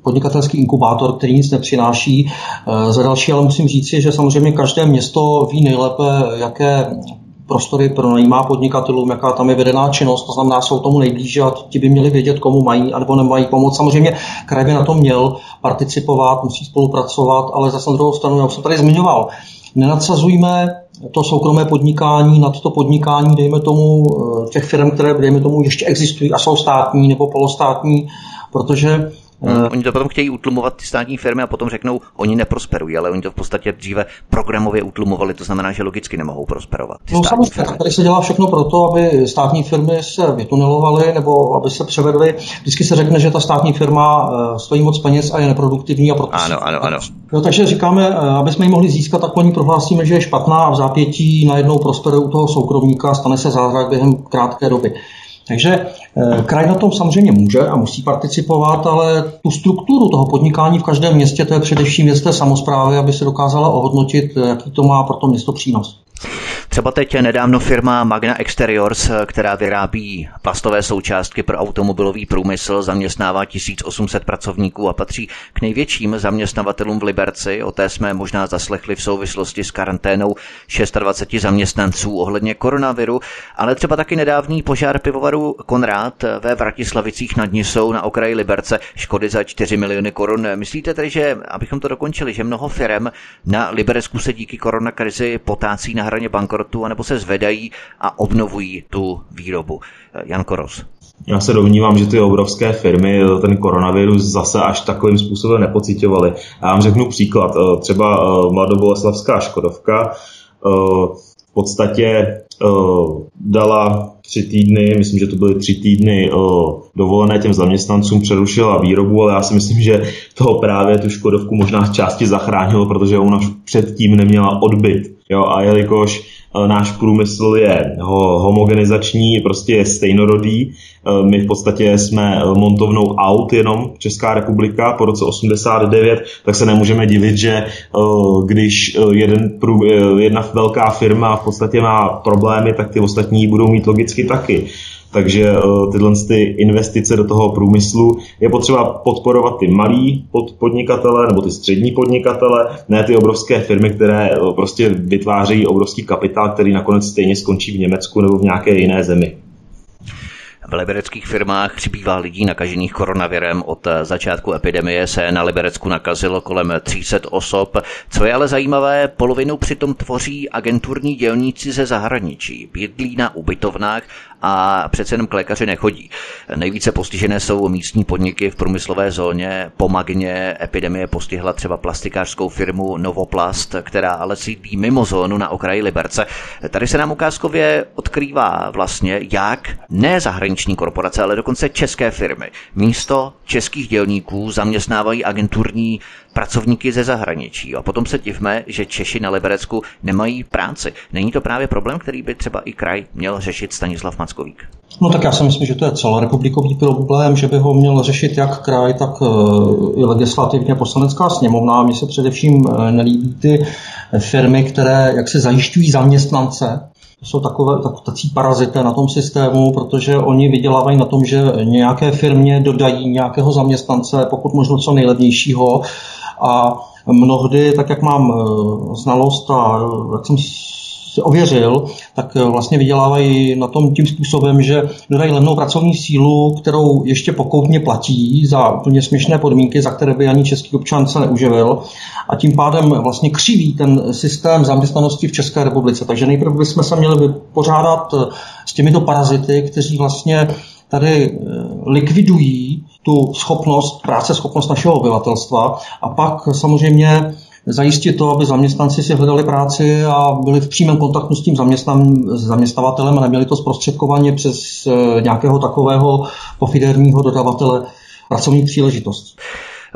podnikatelský inkubátor, který nic nepřináší. Eh, za další ale musím říct, že samozřejmě každé město ví nejlépe, jaké prostory pronajímá podnikatelům, jaká tam je vedená činnost, to znamená, jsou tomu nejblíže a ti by měli vědět, komu mají nebo nemají pomoc. Samozřejmě kraj by na to měl participovat, musí spolupracovat, ale zase na druhou stranu, jak jsem tady zmiňoval, nenadsazujme to soukromé podnikání nad to podnikání, dejme tomu, eh, těch firm, které, dejme tomu, ještě existují a jsou státní nebo polostátní, protože Hmm. Oni to potom chtějí utlumovat ty státní firmy a potom řeknou, oni neprosperují, ale oni to v podstatě dříve programově utlumovali, to znamená, že logicky nemohou prosperovat. No samozřejmě, tak tady se dělá všechno pro to, aby státní firmy se vytunelovaly nebo aby se převedly. Vždycky se řekne, že ta státní firma eh, stojí moc peněz a je neproduktivní a proto. Ano, ano, ano. Jo, takže říkáme, eh, aby jsme ji mohli získat, tak oni prohlásíme, že je špatná a v zápětí najednou prosperuje u toho soukromníka, stane se zázrak během krátké doby. Takže eh, kraj na tom samozřejmě může a musí participovat, ale tu strukturu toho podnikání v každém městě, to je především městské samozprávy, aby se dokázala ohodnotit, jaký to má pro to město přínos. Třeba teď nedávno firma Magna Exteriors, která vyrábí plastové součástky pro automobilový průmysl, zaměstnává 1800 pracovníků a patří k největším zaměstnavatelům v Liberci. O té jsme možná zaslechli v souvislosti s karanténou 26 zaměstnanců ohledně koronaviru, ale třeba taky nedávný požár pivovaru Konrád ve Vratislavicích nad Nisou na okraji Liberce, škody za 4 miliony korun. Myslíte tedy, že, abychom to dokončili, že mnoho firm na Liberecku se díky koronakrizi potácí na hraně bankrotu, anebo se zvedají a obnovují tu výrobu. Jan Koros. Já se domnívám, že ty obrovské firmy ten koronavirus zase až takovým způsobem nepocitovaly. Já vám řeknu příklad. Třeba eh, mladoboleslavská Škodovka eh, v podstatě dala tři týdny, myslím, že to byly tři týdny uh, dovolené těm zaměstnancům, přerušila výrobu, ale já si myslím, že toho právě tu Škodovku možná části zachránilo, protože ona předtím neměla odbyt. Jo, a jelikož Eh, náš průmysl je homogenizační, prostě je stejnorodý. Eh, my v podstatě jsme eh, montovnou aut jenom Česká republika po roce 89, tak se nemůžeme divit, že když jeden, jedna velká firma v podstatě má problémy, tak ty ostatní budou mít logicky taky. Takže eh, tyhle ty investice do toho průmyslu je potřeba podporovat ty malí podnikatele nebo ty střední podnikatele, ne ty obrovské firmy, které eh, prostě vytvářejí obrovský kapitál, který nakonec stejně skončí v Německu nebo v nějaké jiné zemi. V libereckých firmách přibývá lidí nakažených koronavirem. Od začátku epidemie se na Liberecku nakazilo kolem 300 osob. Co je ale zajímavé, polovinu přitom tvoří agenturní dělníci ze zahraničí. Bydlí na ubytovnách a přece jenom k lékaři nechodí. Nejvíce postižené jsou místní podniky v průmyslové zóně. Pomagně epidemie postihla třeba plastikářskou firmu Novoplast, která ale sídlí mimo zónu na okraji Liberce. Tady se nám ukázkově odkrývá vlastně, jak ne zahraniční korporace, ale dokonce české firmy místo českých dělníků zaměstnávají agenturní pracovníky ze zahraničí. A potom se divme, že Češi na Liberecku nemají práci. Není to právě problém, který by třeba i kraj měl řešit Stanislav Mackovík? No tak já si myslím, že to je celorepublikový problém, že by ho měl řešit jak kraj, tak eh, i legislativně poslanecká sněmovna. Mně se především eh, nelíbí ty firmy, které jak se zajišťují zaměstnance, jsou takové, tak, tací parazité na tom systému, protože oni vydělávají na tom, že nějaké firmě dodají nějakého zaměstnance, pokud možno co nejlevnějšího, a mnohdy, tak jak mám eh, znalost a eh, jak jsem si ověřil, tak eh, vlastně vydělávají na tom tím způsobem, že dodají levnou pracovní sílu, kterou ještě pokoutně platí za úplně směšné podmínky, za které by ani český občan se neuživil a tím pádem vlastně křiví ten systém zaměstnanosti v České republice. Takže nejprve bychom se měli vypořádat s těmito parazity, kteří vlastně tady likvidují tu schopnost, práce schopnost našeho obyvatelstva a pak samozřejmě zajistit to, aby zaměstnanci si hledali práci a byli v přímém kontaktu s tím zaměstnavatelem a neměli to zprostředkovaně přes eh, nějakého takového pofiderního dodavatele pracovní příležitost.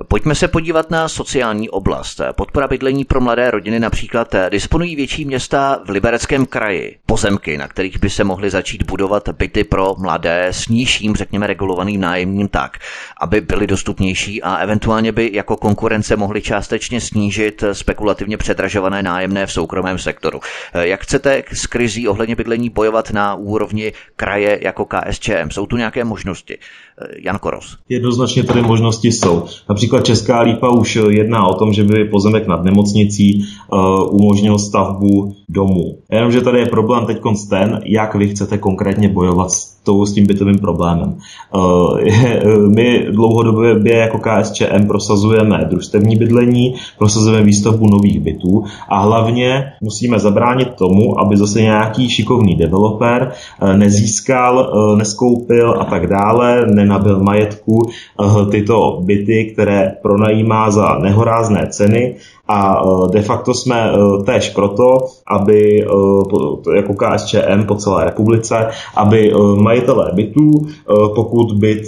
Pojďme se podívat na sociální oblast. Podpora bydlení pro mladé rodiny například disponují větší města v Libereckém kraji. Pozemky, na kterých by se mohly začít budovat byty pro mladé s nižším, řekněme, regulovaným nájemním tak, aby byly dostupnější a eventuálně by jako konkurence mohly částečně snížit spekulativně předražované nájemné v soukromém sektoru. Jak chcete s krizí ohledně bydlení bojovat na úrovni kraje jako KSČM? Jsou tu nějaké možnosti? Jan Koros. Jednoznačně tady možnosti jsou. Například Česká lípa už jedná o tom, že by pozemek nad nemocnicí uh, umožnil stavbu domů. Jenomže tady je problém teď ten, jak vy chcete konkrétně bojovat s tou, s tím bytovým problémem. Eh, my dlouhodobě jako KSČM prosazujeme družstevní bydlení, prosazujeme výstavbu nových bytů a hlavně musíme zabránit tomu, aby zase nějaký šikovný developer eh, nezískal, eh, neskoupil a tak dále, nenabil majetku tyto byty, které pronajímá za nehorázné ceny, a de facto jsme též proto, aby jako KSČM po celé republice, aby majitelé bytů, pokud byt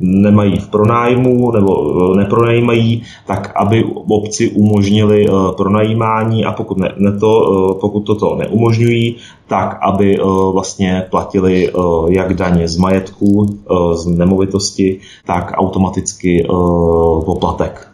nemají v pronájmu nebo nepronajímají, tak aby obci umožnili pronajímání a pokud, ne, ne to, pokud toto neumožňují, tak aby vlastně platili jak daně z majetku, z nemovitosti, tak automaticky poplatek.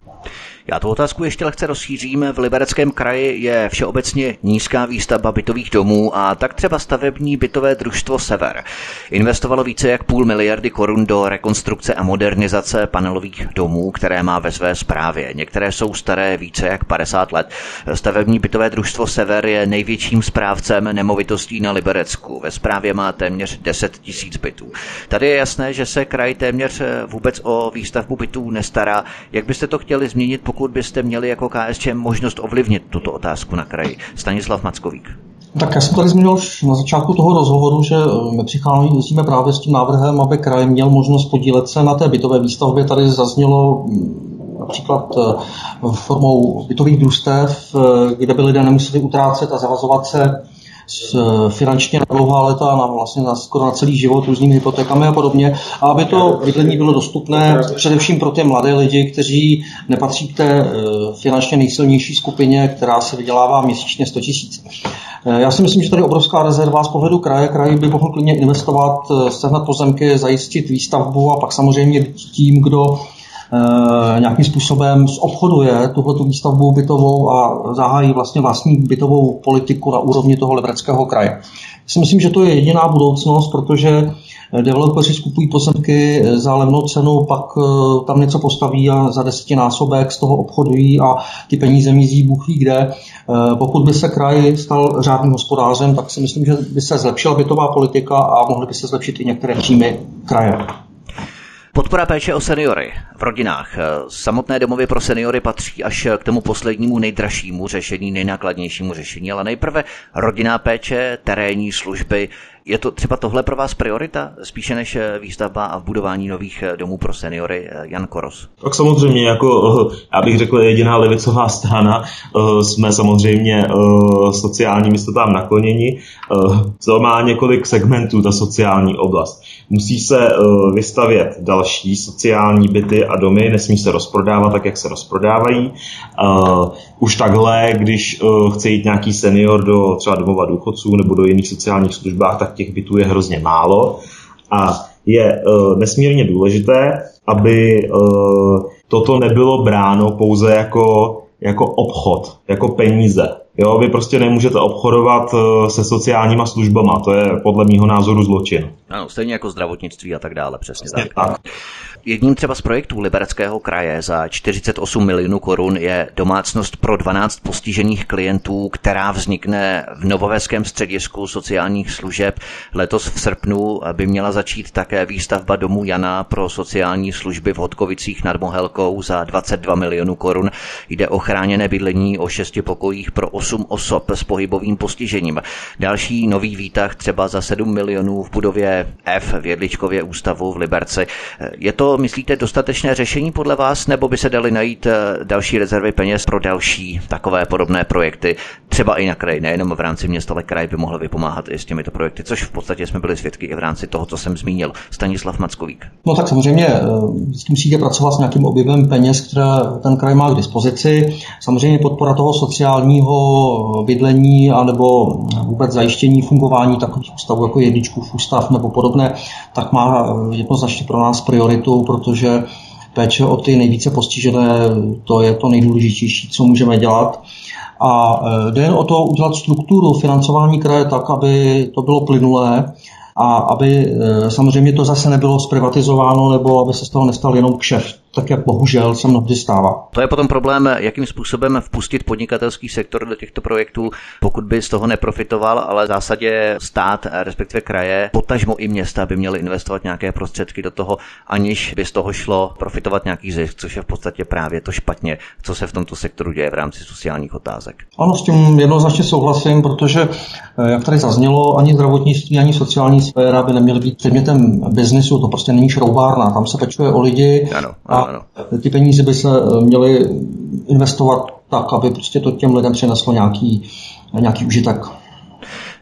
Já tu otázku ještě lehce rozšířím. V Libereckém kraji je všeobecně nízká výstavba bytových domů a tak třeba stavební bytové družstvo Sever investovalo více jak půl miliardy korun do rekonstrukce a modernizace panelových domů, které má ve své správě. Některé jsou staré více jak 50 let. Stavební bytové družstvo Sever je největším správcem nemovitostí na Liberecku. Ve správě má téměř 10 tisíc bytů. Tady je jasné, že se kraj téměř vůbec o výstavbu bytů nestará. Jak byste to chtěli změnit, pokud pokud byste měli jako KSČ možnost ovlivnit tuto otázku na kraji. Stanislav Mackovík. Tak já jsem tady zmínil už na začátku toho rozhovoru, že eh, my přicházíme právě s tím návrhem, aby kraj měl možnost podílet se na té bytové výstavbě. Tady zaznělo mm, například eh, formou bytových družstev, eh, kde by lidé nemuseli utrácet a zavazovat se finančně na dlouhá leta, na vlastně na, skoro na celý život různými hypotékami a podobně, a aby to bydlení bylo dostupné především pro ty mladé lidi, kteří nepatří k té eh, finančně nejsilnější skupině, která se vydělává měsíčně 100 tisíc. Eh, já si myslím, že tady obrovská rezerva z pohledu kraje. Kraj by mohl klidně investovat, eh, sehnat pozemky, zajistit výstavbu a pak samozřejmě tím, kdo Eh, nějakým způsobem zobchoduje tuto výstavbu bytovou a zahájí vlastně vlastní bytovou politiku na úrovni toho Libereckého kraje. Si myslím, že to je jediná budoucnost, protože developeři skupují pozemky za levnou cenu, pak tam něco postaví a za desetinásobek z toho obchodují a ty peníze mizí Bůh ví kde. Pokud by se kraj stal řádným hospodářem, tak si myslím, že by se zlepšila bytová politika a mohly by se zlepšit i některé příjmy kraje. Podpora péče o seniory v rodinách. Samotné domovy pro seniory patří až k tomu poslednímu nejdražšímu řešení, nejnákladnějšímu řešení, ale nejprve rodinná péče, terénní služby, je to třeba tohle pro vás priorita, spíše než eh, výstavba a budování nových eh, domů pro seniory? Eh, Jan Koros. Tak samozřejmě, jako já bych řekl, jediná levicová strana, jsme samozřejmě sociálním jistotám nakloněni. To má několik segmentů, ta sociální oblast. Musí se vystavět další sociální byty a domy, nesmí se rozprodávat tak, jak se rozprodávají. Už takhle, když chce jít nějaký senior do třeba domova důchodců nebo do jiných sociálních službách, tak těch bytů je hrozně málo a je nesmírně důležité, aby toto nebylo bráno pouze jako, jako obchod, jako peníze. Jo, vy prostě nemůžete obchodovat se sociálníma službama, to je podle mýho názoru zločin. Ano, stejně jako zdravotnictví a tak dále, přesně tak. tak. Jedním třeba z projektů Libereckého kraje za 48 milionů korun je domácnost pro 12 postižených klientů, která vznikne v Novovéském středisku sociálních služeb. Letos v srpnu by měla začít také výstavba domu Jana pro sociální služby v Hodkovicích nad Mohelkou za 22 milionů korun. Jde o chráněné bydlení o šesti pokojích pro 8 osob s pohybovým postižením. Další nový výtah třeba za 7 milionů v budově F v Jedličkově ústavu v Liberci. Je to myslíte, dostatečné řešení podle vás, nebo by se dali najít eh, další rezervy peněz pro další takové podobné projekty, třeba i na kraji, nejenom v rámci města, ale kraj by mohl vypomáhat i s těmito projekty, což v podstatě jsme byli svědky i v rámci toho, co jsem zmínil. Stanislav Mackovík. No tak samozřejmě eh, vždycky musíte pracovat s nějakým objemem peněz, které ten kraj má k dispozici. Samozřejmě podpora toho sociálního bydlení anebo vůbec zajištění fungování takových ústavů jako jedničků ústav nebo podobné, tak má jednoznačně pro nás prioritu, protože péče o ty nejvíce postižené, to je to nejdůležitější, co můžeme dělat. A e, jde jen o to udělat strukturu financování kraje tak, aby to bylo plynulé a aby e, samozřejmě to zase nebylo zprivatizováno nebo aby se z toho nestal jenom kšeft tak jak bohužel se mnohdy stává. To je potom problém, jakým způsobem vpustit podnikatelský sektor do těchto projektů, pokud by z toho neprofitoval, ale v zásadě stát, respektive kraje, potažmo i města by měly investovat nějaké prostředky do toho, aniž by z toho šlo profitovat nějaký zisk, což je v podstatě právě to špatně, co se v tomto sektoru děje v rámci sociálních otázek. Ano, s tím jednoznačně souhlasím, protože, eh, jak tady zaznělo, ani zdravotnictví, ani sociální sféra by neměly být předmětem biznisu, to prostě není šroubárna, tam se pečuje o lidi ano, ano, ano. ty peníze by se eh, měly investovat tak, aby prostě to těm lidem přineslo nějaký, nějaký užitek.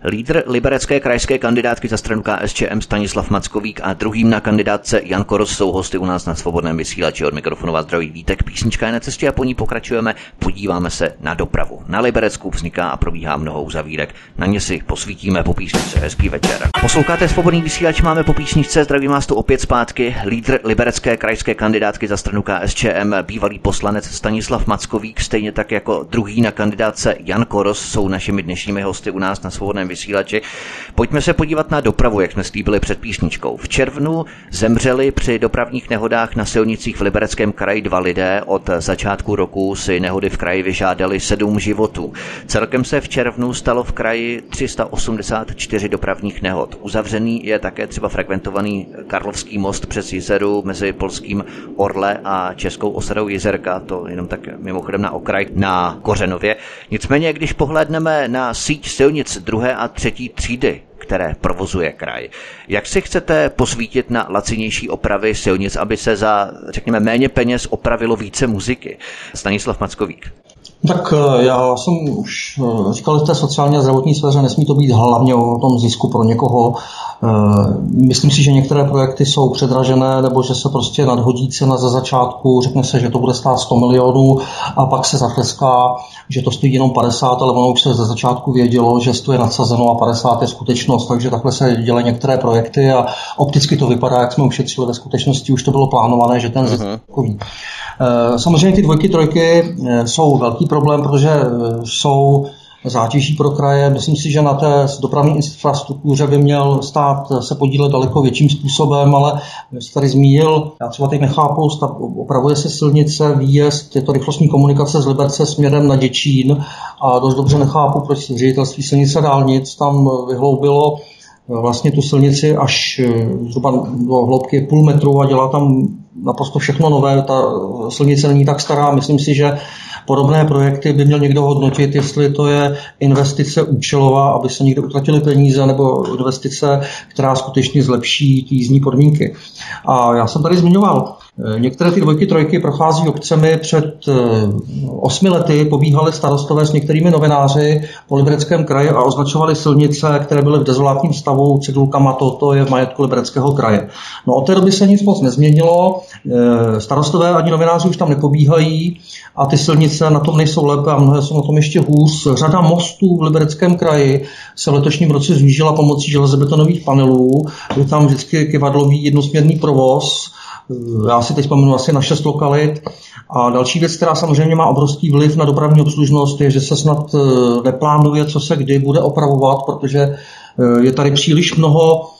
Lídr liberecké krajské kandidátky za stranu KSČM Stanislav Mackovík a druhým na kandidátce Jan Koros jsou hosty u nás na svobodném vysílači od mikrofonu vás zdraví vítek. Písnička je na cestě a po ní pokračujeme. Podíváme se na dopravu. Na Liberecku vzniká a probíhá mnoho uzavírek. Na ně si posvítíme po písničce. Hezký večer. Posloucháte svobodný vysílač, máme po písničce. Zdravím vás tu opět zpátky. Lídr liberecké krajské kandidátky za stranu KSČM, bývalý poslanec Stanislav Mackovík, stejně tak jako druhý na kandidátce Jan Koros jsou našimi dnešními hosty u nás na svobodném vysílači. Pojďme se podívat na dopravu, jak jsme slíbili před písničkou. V červnu zemřeli při dopravních nehodách na silnicích v Libereckém kraji dva lidé. Od začátku roku si nehody v kraji vyžádali sedm životů. Celkem se v červnu stalo v kraji 384 dopravních nehod. Uzavřený je také třeba frekventovaný Karlovský most přes Jizeru mezi polským Orle a českou osadou Jizerka, to jenom tak mimochodem na okraj, na Kořenově. Nicméně, když pohlédneme na síť silnic druhé a třetí třídy, které provozuje kraj. Jak si chcete posvítit na lacinější opravy silnic, aby se za, řekněme, méně peněz opravilo více muziky? Stanislav Mackovík. Tak eh, já jsem už eh, říkal, že v té sociální a zdravotní sféře nesmí to být hlavně o tom zisku pro někoho. Eh, myslím si, že některé projekty jsou předražené, nebo že se prostě nadhodí cena ze začátku, řekne se, že to bude stát 100 milionů a pak se zatleská, že to stojí jenom 50, ale ono už se ze začátku vědělo, že to je nadsazeno a 50 je skutečnost, takže takhle se dělají některé projekty a opticky to vypadá, jak jsme ušetřili ve skutečnosti, už to bylo plánované, že ten zisk takový. Samozřejmě ty dvojky, trojky jsou velký problém, protože jsou zátěží pro kraje. Myslím si, že na té dopravní infrastruktuře by měl stát se podílet daleko větším způsobem, ale jste tady zmínil, já třeba teď nechápu, opravuje se silnice, výjezd, je to rychlostní komunikace z Liberce směrem na Děčín a dost dobře nechápu, proč ředitelství silnice dálnic tam vyhloubilo vlastně tu silnici až zhruba do hloubky půl metru a dělá tam naprosto všechno nové. Ta silnice není tak stará. Myslím si, že podobné projekty by měl někdo hodnotit, jestli to je investice účelová, aby se někde utratily peníze, nebo investice, která skutečně zlepší jízdní podmínky. A já jsem tady zmiňoval některé ty dvojky, trojky prochází obcemi před eh, osmi lety, pobíhali starostové s některými novináři po Libereckém kraji a označovali silnice, které byly v dezolátním stavu cedulkama, toto je v majetku Libereckého kraje. No od té doby se nic moc nezměnilo, eh, starostové ani novináři už tam nepobíhají a ty silnice na tom nejsou lépe a mnohé jsou na tom ještě hůř. Řada mostů v Libereckém kraji se v letošním roce zvýšila pomocí železobetonových panelů, je tam vždycky kivadlový jednosměrný provoz, já si teď vzpomenu asi na šest lokalit. A další věc, která samozřejmě má obrovský vliv na dopravní obslužnost, je, že se snad eh, neplánuje, co se kdy bude opravovat, protože eh, je tady příliš mnoho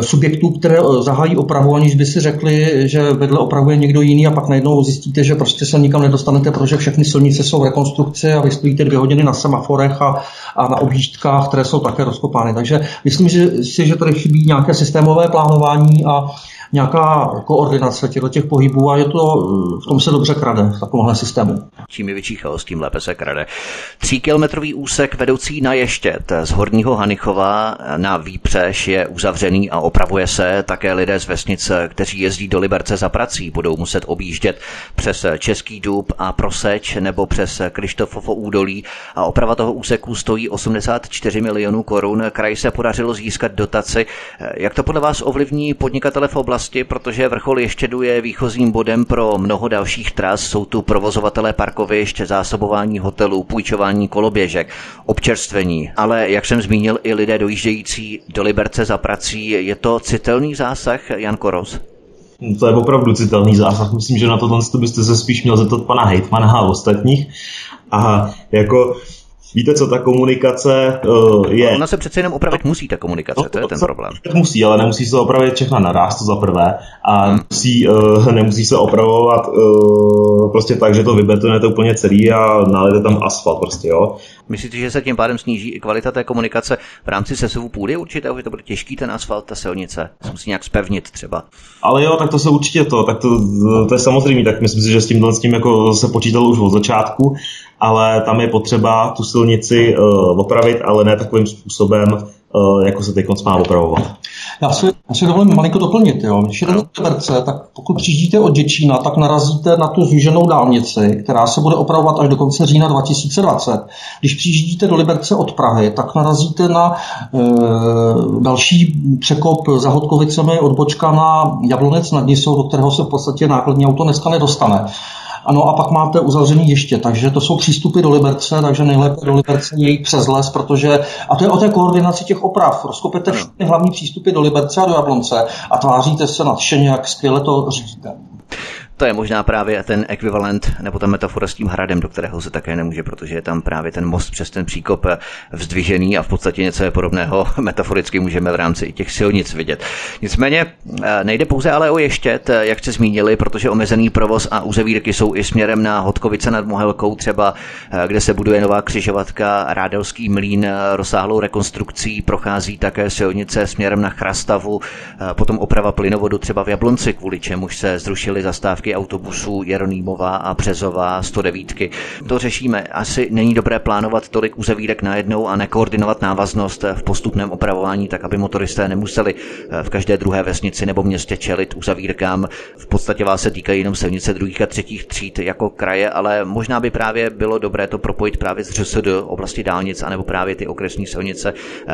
subjektů, které zahájí opravu, aniž by si řekli, že vedle opravuje někdo jiný a pak najednou zjistíte, že prostě se nikam nedostanete, protože všechny silnice jsou v rekonstrukci a vy stojíte dvě hodiny na semaforech a, a na objížďkách, které jsou také rozkopány. Takže myslím že si, že tady chybí nějaké systémové plánování a nějaká koordinace těchto těch pohybů a je to, v tom se dobře krade, v takovémhle systému. Čím je větší chaos, tím lépe se krade. Tříkilometrový úsek vedoucí na Ještět z Horního Hanichova na Výpřeš je uzavřený a opravuje se. Také lidé z vesnice, kteří jezdí do Liberce za prací, budou muset objíždět přes Český dub a Proseč nebo přes Krištofovo údolí a oprava toho úseku stojí 84 milionů korun. Kraj se podařilo získat dotaci. Jak to podle vás ovlivní podnikatele v oblasti protože vrchol Ještědu je výchozím bodem pro mnoho dalších tras. Jsou tu provozovatelé parkovišť, zásobování hotelů, půjčování koloběžek, občerstvení, ale jak jsem zmínil, i lidé dojíždějící do Liberce za prací. Je to citelný zásah, Jan Koros? To je opravdu citelný zásah. Myslím, že na tohle byste se spíš měl zeptat pana Hejtmana a ostatních. A jako Víte, co ta komunikace uh, je? Ona se přece jenom opravit musí, ta komunikace, no, to je ten problém. Musí, ale nemusí se opravit všechna naraz, to za prvé. A hmm. musí, uh, nemusí se opravovat uh, prostě tak, že to vybetonujete úplně celý a nalejete tam asfalt prostě, jo. Myslíte, že se tím pádem sníží i kvalita té komunikace v rámci sesuvu půdy určitého, že to bude těžký ten asfalt, ta silnice? Se musí nějak spevnit třeba. Ale jo, tak to se určitě to, tak to, to je samozřejmě, tak myslím si, že s tímhle s tím jako se počítalo už od začátku, ale tam je potřeba tu silnici uh, opravit, ale ne takovým způsobem, uh, jako se teď má opravovat. Já si, já si dovolím malinko doplnit. Jo. Když jdete do Liberce, tak pokud přijíždíte od Děčína, tak narazíte na tu zúženou dálnici, která se bude opravovat až do konce října 2020. Když přijíždíte do Liberce od Prahy, tak narazíte na e, další překop za Hodkovicemi, odbočka na Jablonec nad Nisou, do kterého se v podstatě nákladní auto dneska nedostane. Ano, a pak máte uzavřený ještě, takže to jsou přístupy do Liberce, takže nejlépe do Liberce je jít přes les, protože, a to je o té koordinaci těch oprav. Rozkopete všechny hlavní přístupy do Liberce a do Jablonce a tváříte se nadšeně, jak skvěle to řídíte. To je možná právě ten ekvivalent nebo ta metafora s tím hradem, do kterého se také nemůže, protože je tam právě ten most přes ten příkop vzdvižený a v podstatě něco je podobného metaforicky můžeme v rámci i těch silnic vidět. Nicméně eh, nejde pouze ale o ještět, eh, jak jste zmínili, protože omezený provoz a uzavírky jsou i směrem na Hodkovice nad Mohelkou, třeba eh, kde se buduje nová křižovatka, Rádelský mlín rozsáhlou rekonstrukcí, prochází také silnice směrem na Chrastavu, potom oprava plynovodu třeba v Jablonci, kvůli čemuž se zrušily zastávky autobusů Jeronýmová a Březová 109. To řešíme. Asi není dobré plánovat tolik uzavírek najednou a nekoordinovat návaznost v postupném opravování, tak aby motoristé nemuseli v každé druhé vesnici nebo městě čelit uzavírkám. V podstatě vás se týkají jenom silnice druhých a třetích tříd jako kraje, ale možná by právě bylo dobré to propojit právě s ŘSD oblasti dálnic, anebo právě ty okresní silnice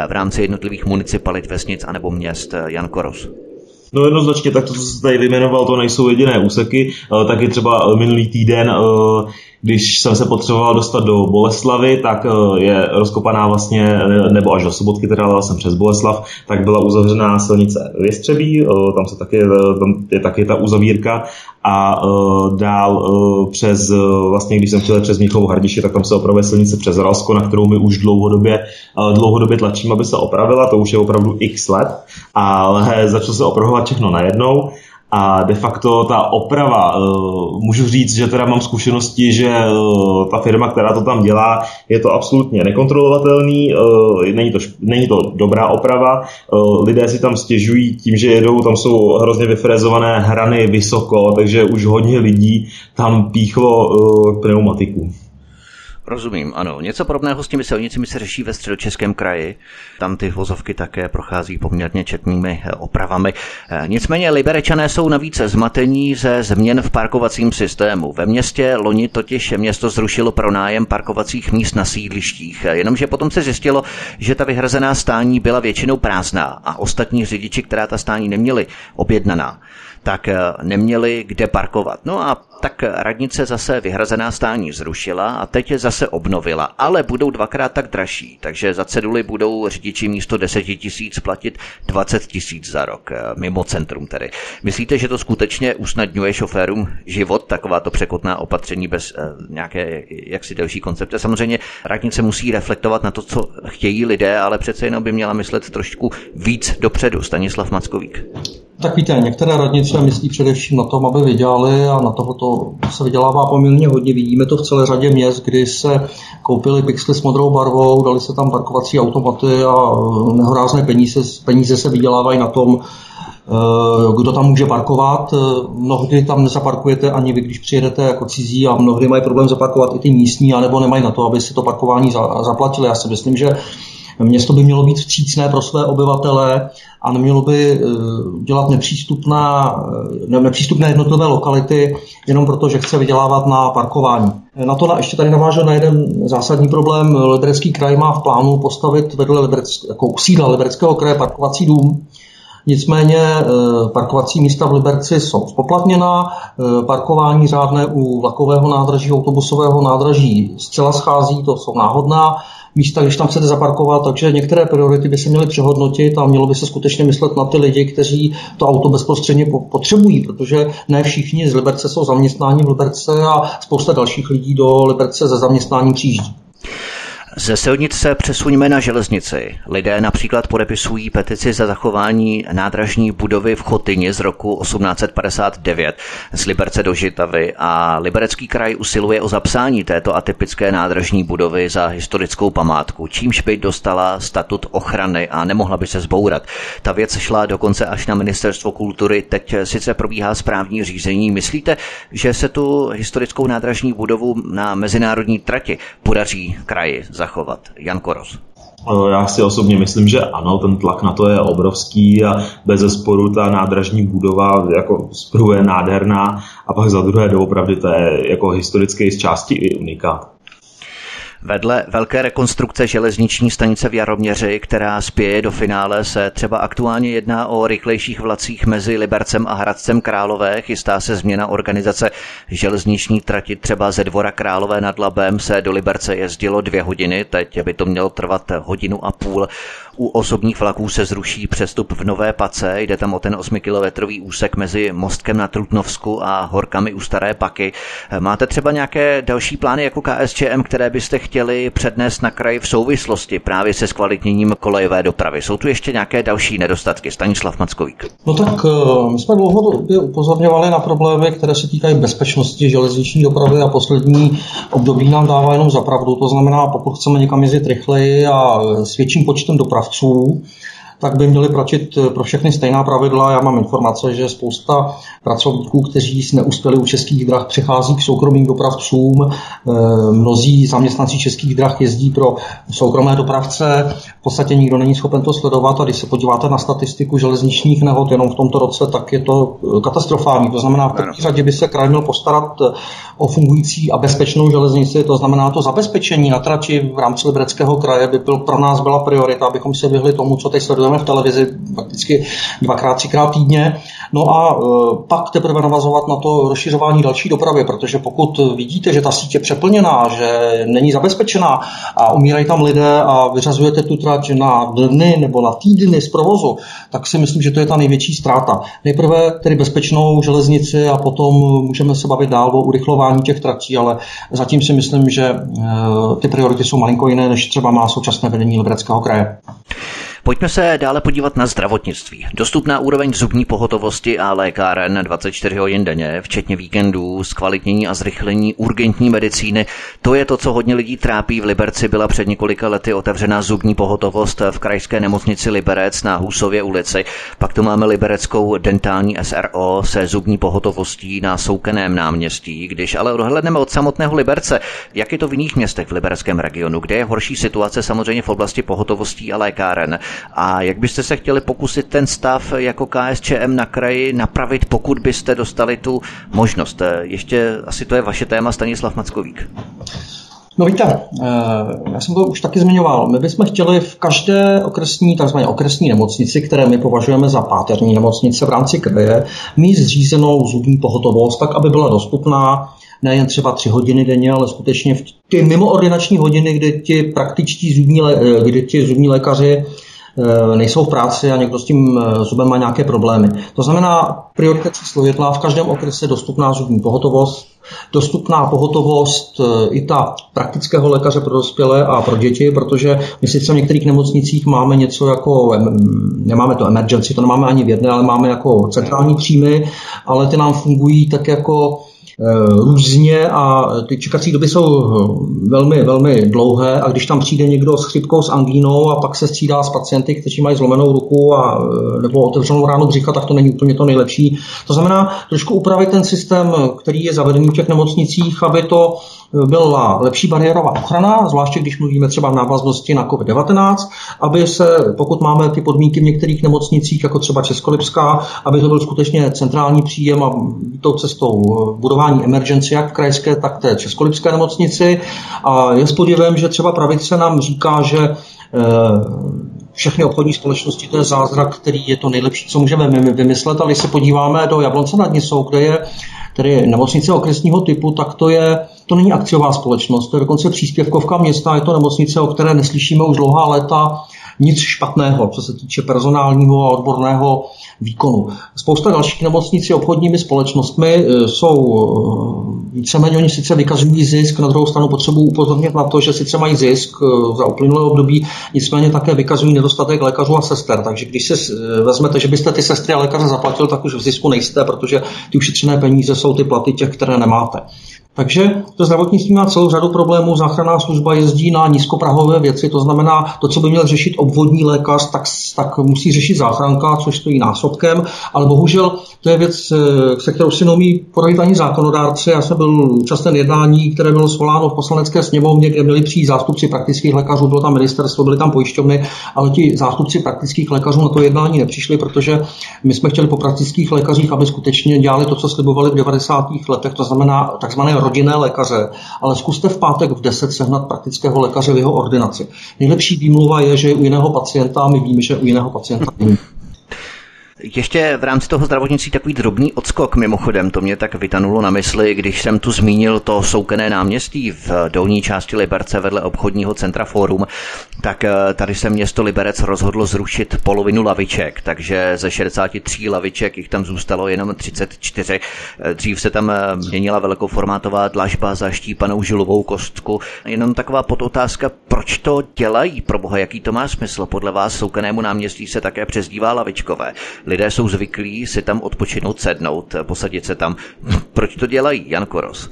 v rámci jednotlivých municipalit, vesnic anebo měst. Jan Koros. No jednoznačně, tak to, co jste tady vyjmenoval, to nejsou jediné úseky. Taky třeba minulý týden eh, když jsem se potřeboval dostat do Boleslavy, tak eh, je rozkopaná vlastně, nebo až do Sobotky, teda ale jsem přes Boleslav, tak byla uzavřená silnice Věstřebí, tam se taky, tam je taky ta uzavírka a dál přes, vlastně když jsem chtěl přes Míchovu Hrdiště, tak tam se opravuje silnice přes Ralsko, na kterou my už dlouhodobě, dlouhodobě tlačím, aby se opravila, to už je opravdu x let, ale začalo se opravovat všechno najednou a de facto ta oprava, eh, můžu říct, že teda mám zkušenosti, že eh, ta firma, která to tam dělá, je to absolutně nekontrolovatelný, eh, není to, není to dobrá oprava, lidé si tam stěžují tím, že jedou, tam jsou hrozně vyfrezované hrany vysoko, takže už hodně lidí tam píchlo pneumatiku. Rozumím, ano. Něco podobného s těmi silnicemi se řeší ve středočeském kraji. Tam ty vozovky také prochází poměrně četnými eh, opravami. Eh, nicméně liberečané jsou navíc zmatení ze změn v parkovacím systému. Ve městě loni totiž město zrušilo pronájem parkovacích míst na sídlištích, eh, jenomže potom se zjistilo, že ta vyhrazená stání byla většinou prázdná a ostatní řidiči, která ta stání neměli objednaná, tak neměli kde parkovat. No a tak radnice zase vyhrazená stání zrušila a teď je zase obnovila, ale budou dvakrát tak dražší, takže za ceduly budou řidiči místo 10 tisíc platit 20 tisíc za rok, eh, mimo centrum tedy. Myslíte, že to skutečně usnadňuje šoférům život, takováto překotná opatření bez uh, nějaké jaksi delší koncepce? Samozřejmě radnice musí reflektovat na to, co chtějí lidé, ale přece jenom by měla myslet trošku víc dopředu. Stanislav Mackovík. Tak víte, některé radnice myslí především na tom, aby vydělali a na tohoto se vydělává poměrně hodně. Vidíme to v celé řadě měst, kdy se koupili pixely s modrou barvou, dali se tam parkovací automaty a eh, nehorázné peníze, peníze se vydělávají na tom, eh, kdo tam může parkovat. Eh, mnohdy tam nezaparkujete ani vy, když přijedete jako cizí a mnohdy mají problém zaparkovat i ty místní, anebo nemají na to, aby si to parkování zaplatili. Já si myslím, že Město by mělo být vstřícné pro své obyvatele a nemělo by eh, dělat nepřístupná, eh, nepřístupné jednotlivé lokality jenom proto, že chce vydělávat na parkování. Na to ještě tady navážel na jeden zásadní problém. Liberecký kraj má v plánu postavit vedle Liberec, jako sídla Libereckého kraje parkovací dům, Nicméně eh, parkovací místa v Liberci jsou spoplatněná, parkování řádné u vlakového nádraží, autobusového nádraží zcela schází, to jsou náhodná místa, když tam chcete zaparkovat, takže některé priority by se měly přehodnotit a mělo by se skutečně myslet na ty lidi, kteří to auto bezprostředně potřebují, protože ne všichni z Liberce jsou zaměstnáni v Liberce a spousta dalších lidí do Liberce ze zaměstnání přijíždí. Ze silnic se přesuňme na železnici. Lidé například podepisují petici za zachování nádražní budovy v Chotyni z roku 1859 z Liberce do Žitavy a Liberecký kraj usiluje o zapsání této atypické nádražní budovy za historickou památku, čímž by dostala statut ochrany a nemohla by se zbourat. Ta věc šla dokonce až na ministerstvo kultury, teď sice probíhá správní řízení. Myslíte, že se tu historickou nádražní budovu na mezinárodní trati podaří kraji zachovat. Jan Koros. Já si osobně myslím, že ano, ten tlak na to je obrovský a bez zesporu ta nádražní budova jako zprvu je nádherná a pak za druhé doopravdy to je jako historicky z části i unikát. Vedle velké rekonstrukce železniční stanice v Jaroměři, která spěje do finále, se třeba aktuálně jedná o rychlejších vlacích mezi Libercem a Hradcem Králové. Chystá se změna organizace železniční trati třeba ze dvora Králové nad Labem se do Liberce jezdilo dvě hodiny, teď by to mělo trvat hodinu a půl. U osobních vlaků se zruší přestup v Nové Pace, jde tam o ten 8-kilometrový úsek mezi Mostkem na Trutnovsku a Horkami u Staré Paky. Máte třeba nějaké další plány jako KSČM, které byste chtěli přednést na kraj v souvislosti právě se zkvalitněním kolejové dopravy? Jsou tu ještě nějaké další nedostatky? Stanislav Mackovík. No tak eh, my jsme dlouhodobě upozorňovali na problémy, které se týkají bezpečnosti železniční dopravy a poslední období nám dává jenom za pravdu. To znamená, pokud chceme někam jezdit rychleji a s větším počtem dopravců, tak by měly platit pro všechny stejná pravidla. Já mám informace, že spousta pracovníků, kteří neuspěli u českých drah, přechází k soukromým dopravcům. Eh, mnozí zaměstnanci českých drah jezdí pro soukromé dopravce. V podstatě nikdo není schopen to sledovat a když se podíváte na statistiku železničních nehod jenom v tomto roce, tak je to eh, katastrofální. To znamená, v první řadě by se kraj měl postarat eh, o fungující a bezpečnou železnici, to znamená to zabezpečení na trati v rámci Libereckého kraje by byl, pro nás byla priorita, abychom se vyhli tomu, co teď sledujeme sledujeme v televizi prakticky dvakrát, třikrát týdně. No a pak teprve navazovat na to rozšiřování další dopravy, protože pokud vidíte, že ta síť je přeplněná, že není zabezpečená a umírají tam lidé a vyřazujete tu trať na dny nebo na týdny z provozu, tak si myslím, že to je ta největší ztráta. Nejprve tedy bezpečnou železnici a potom můžeme se bavit dál o urychlování těch tratí, ale zatím si myslím, že eh, ty priority jsou malinko jiné, než třeba má současné vedení Libereckého kraje. Pojďme se dále podívat na zdravotnictví. Dostupná úroveň zubní pohotovosti a lékáren 24 hodin denně, včetně víkendů, zkvalitnění a zrychlení urgentní medicíny, to je to, co hodně lidí trápí. V Liberci byla před několika lety otevřená zubní pohotovost v krajské nemocnici Liberec na Husově ulici. Pak tu máme libereckou dentální SRO se zubní pohotovostí na Soukeném náměstí. Když ale odhledneme od samotného Liberce, jak je to v jiných městech v libereckém regionu, kde je horší situace samozřejmě v oblasti pohotovostí a lékáren, a jak byste se chtěli pokusit ten stav jako KSČM na kraji napravit, pokud byste dostali tu možnost? Ještě asi to je vaše téma, Stanislav Mackovík. No víte, eh, já jsem to už taky zmiňoval. My bychom chtěli v každé okresní, takzvané okresní nemocnici, které my považujeme za páterní nemocnice v rámci kraje, mít zřízenou zubní pohotovost, tak aby byla dostupná nejen třeba tři hodiny denně, ale skutečně v ty mimoordinační hodiny, kdy ti praktičtí zubní, eh, kdy ti zubní lékaři Eh, nejsou v práci a někdo s tím eh, zubem má nějaké problémy. To znamená, priorita číslo jedna, v každém okrese dostupná zubní pohotovost, dostupná pohotovost eh, i ta praktického lékaře pro dospělé a pro děti, protože my sice v některých nemocnicích máme něco jako, nemáme to emergency, to nemáme ani v jedné, ale máme jako centrální příjmy, ale ty nám fungují tak jako Eh, různě a ty čekací doby jsou eh, velmi, velmi dlouhé a když tam přijde někdo s chřipkou, s angínou a pak se střídá s pacienty, kteří mají zlomenou ruku a, eh, nebo otevřenou ránu břicha, tak to není úplně to nejlepší. To znamená trošku upravit ten systém, který je zavedený v těch nemocnicích, aby to byla lepší bariérová ochrana, zvláště když mluvíme třeba v návaznosti na COVID-19, aby se, pokud máme ty podmínky v některých nemocnicích, jako třeba Českolipská, aby to byl skutečně centrální příjem a tou cestou budování emergency, jak v krajské, tak té Českolipské nemocnici. A je s podívem, že třeba pravice nám říká, že eh, všechny obchodní společnosti to je zázrak, který je to nejlepší, co můžeme vymyslet. Ale když se podíváme do Jablonce nad Nisou, kde je tedy nemocnice okresního typu, tak to je to není akciová společnost, to je dokonce příspěvkovka města, je to nemocnice, o které neslyšíme už dlouhá léta nic špatného, co se týče personálního a odborného výkonu. Spousta dalších nemocnic je obchodními společnostmi, e, jsou e, víceméně, oni sice vykazují zisk, na druhou stranu potřebují upozornit na to, že sice mají zisk e, za uplynulé období, nicméně také vykazují nedostatek lékařů a sester. Takže když si vezmete, že byste ty sestry a lékaře zaplatil, tak už v zisku nejste, protože ty ušetřené peníze jsou ty platy těch, které nemáte. Takže to zdravotnictví má celou řadu problémů. Záchranná služba jezdí na nízkoprahové věci, to znamená, to, co by měl řešit obvodní lékař, tak, tak musí řešit záchranka, což stojí násobkem, ale bohužel to je věc, eh, se kterou si neumí poradit ani zákonodárci. Já jsem byl účasten jednání, které bylo svoláno v poslanecké sněmovně, kde měli přijít zástupci praktických lékařů, bylo tam ministerstvo, byly tam pojišťovny, ale ti zástupci praktických lékařů na to jednání nepřišli, protože my jsme chtěli po praktických lékařích, aby skutečně dělali to, co slibovali v 90. letech, to znamená takzvané rodinné lékaře, ale zkuste v pátek v 10 sehnat praktického lékaře v jeho ordinaci. Nejlepší výmluva je, že u jiného pacienta my víme, že u jiného pacienta není. Ještě v rámci toho zdravotnictví takový drobný odskok mimochodem, to mě tak vytanulo na mysli, když jsem tu zmínil to soukené náměstí v dolní části Liberce vedle obchodního centra Forum, tak eh, tady se město Liberec rozhodlo zrušit polovinu laviček, takže ze 63 laviček jich tam zůstalo jenom 34. Eh, dřív se tam eh, měnila velkoformátová dlažba za štípanou žilovou kostku. Jenom taková podotázka, proč to dělají? Pro boha, jaký to má smysl? Podle vás soukenému náměstí se také přezdívá lavičkové. Lidé jsou zvyklí si tam odpočinout, sednout, posadit se tam. Proč to dělají, Jan Koros?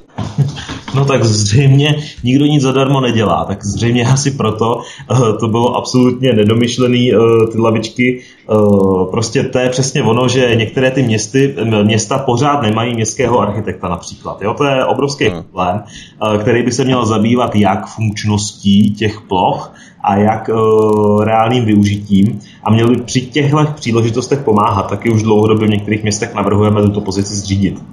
No tak zřejmě nikdo nic zadarmo nedělá, tak zřejmě asi proto uh, to bylo absolutně nedomyšlený, uh, ty lavičky. Uh, prostě to je přesně ono, že některé ty městy, města pořád nemají městského architekta například. Jo? To je obrovský hmm. problém, který by se měl zabývat jak funkčností těch ploch, a jak uh, reálným využitím a měl by při těchto příležitostech pomáhat. Taky už dlouhodobě v některých městech navrhujeme tuto pozici zřídit.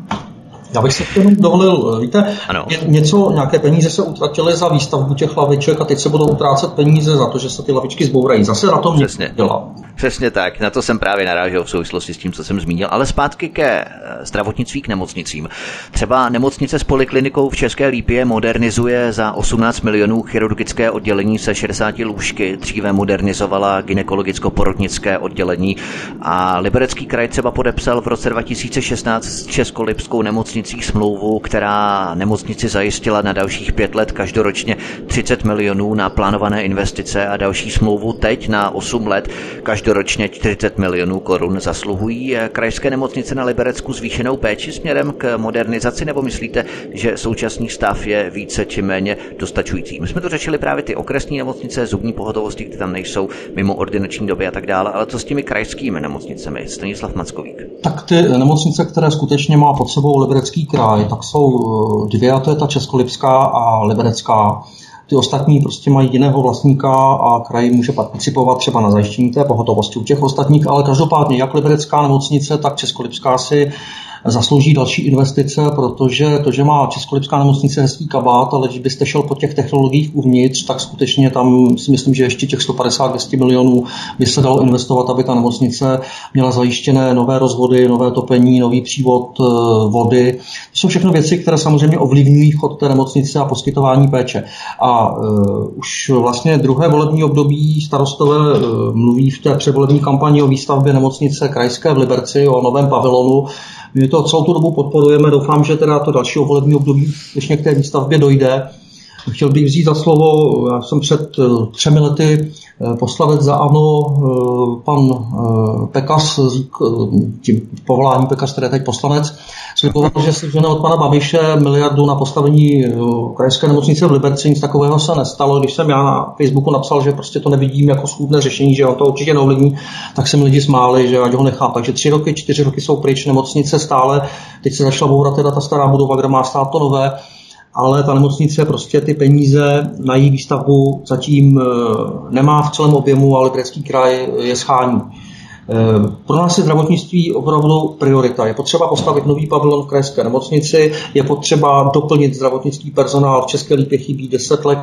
Já bych si jenom dovolil, víte, ano. něco, nějaké peníze se utratily za výstavbu těch laviček a teď se budou utrácet peníze za to, že se ty lavičky zbourají. Zase na tom Přesně. dělá. Přesně tak, na to jsem právě narážel v souvislosti s tím, co jsem zmínil. Ale zpátky ke eh, zdravotnictví, k nemocnicím. Třeba nemocnice s poliklinikou v České Lípě modernizuje za 18 milionů chirurgické oddělení se 60 lůžky. Dříve modernizovala gynekologicko-porodnické oddělení a Liberecký kraj třeba podepsal v roce 2016 s Českolipskou nemocnicí smlouvu, která nemocnici zajistila na dalších pět let každoročně 30 milionů na plánované investice a další smlouvu teď na 8 let každoročně 40 milionů korun. Zasluhují krajské nemocnice na Liberecku zvýšenou péči směrem k modernizaci, nebo myslíte, že současný stav je více či méně dostačující? My jsme to řešili právě ty okresní nemocnice, zubní pohotovosti, které tam nejsou mimo ordinační doby a tak dále, ale co s těmi krajskými nemocnicemi? Stanislav Mackovík. Tak ty nemocnice, které skutečně má pod sebou Liberecký kraj, tak jsou eh, dvě, a to je ta Českolipská a Liberecká. Ty ostatní prostě mají jiného vlastníka a kraj může participovat třeba na zajištění té pohotovosti u těch ostatních, ale každopádně jak Liberecká nemocnice, tak Českolipská si zaslouží další investice, protože to, že má Českolipská nemocnice hezký kabát, ale když byste šel po těch technologiích uvnitř, tak skutečně tam si myslím, že ještě těch 150-200 milionů by se dalo investovat, aby ta nemocnice měla zajištěné nové rozvody, nové topení, nový přívod eh, vody. To jsou všechno věci, které samozřejmě ovlivňují chod té nemocnice a poskytování péče. A uh, už vlastně druhé volební období starostové uh, mluví v té předvolební kampani o výstavbě nemocnice krajské v Liberci, o novém pavilonu, my to celou tu dobu podporujeme, doufám, že teda to další volební období ještě k té výstavbě dojde. Chtěl bych vzít za slovo, já jsem před eh, třemi lety eh, poslanec za ANO, eh, pan Pekas, tím povolání Pekas, který je teď poslanec, sliboval, že si žene od pana Babiše miliardu na postavení krajské nemocnice v Liberci, nic takového se nestalo. Když jsem já na Facebooku napsal, že prostě to nevidím jako schůdné řešení, že on to určitě neovlivní, tak se mi lidi smáli, že ať ho nechám. Takže tři roky, čtyři roky jsou pryč, nemocnice stále, teď se začala bourat teda ta stará budova, kde má stát to nové, ale ta nemocnice prostě ty peníze na její výstavbu zatím eh, nemá v celém objemu, ale Liberecký kraj je schání. Eh, pro nás je zdravotnictví opravdu priorita. Je potřeba postavit nový pavilon v krajské nemocnici, je potřeba doplnit zdravotnický personál. V České lípě chybí 10 let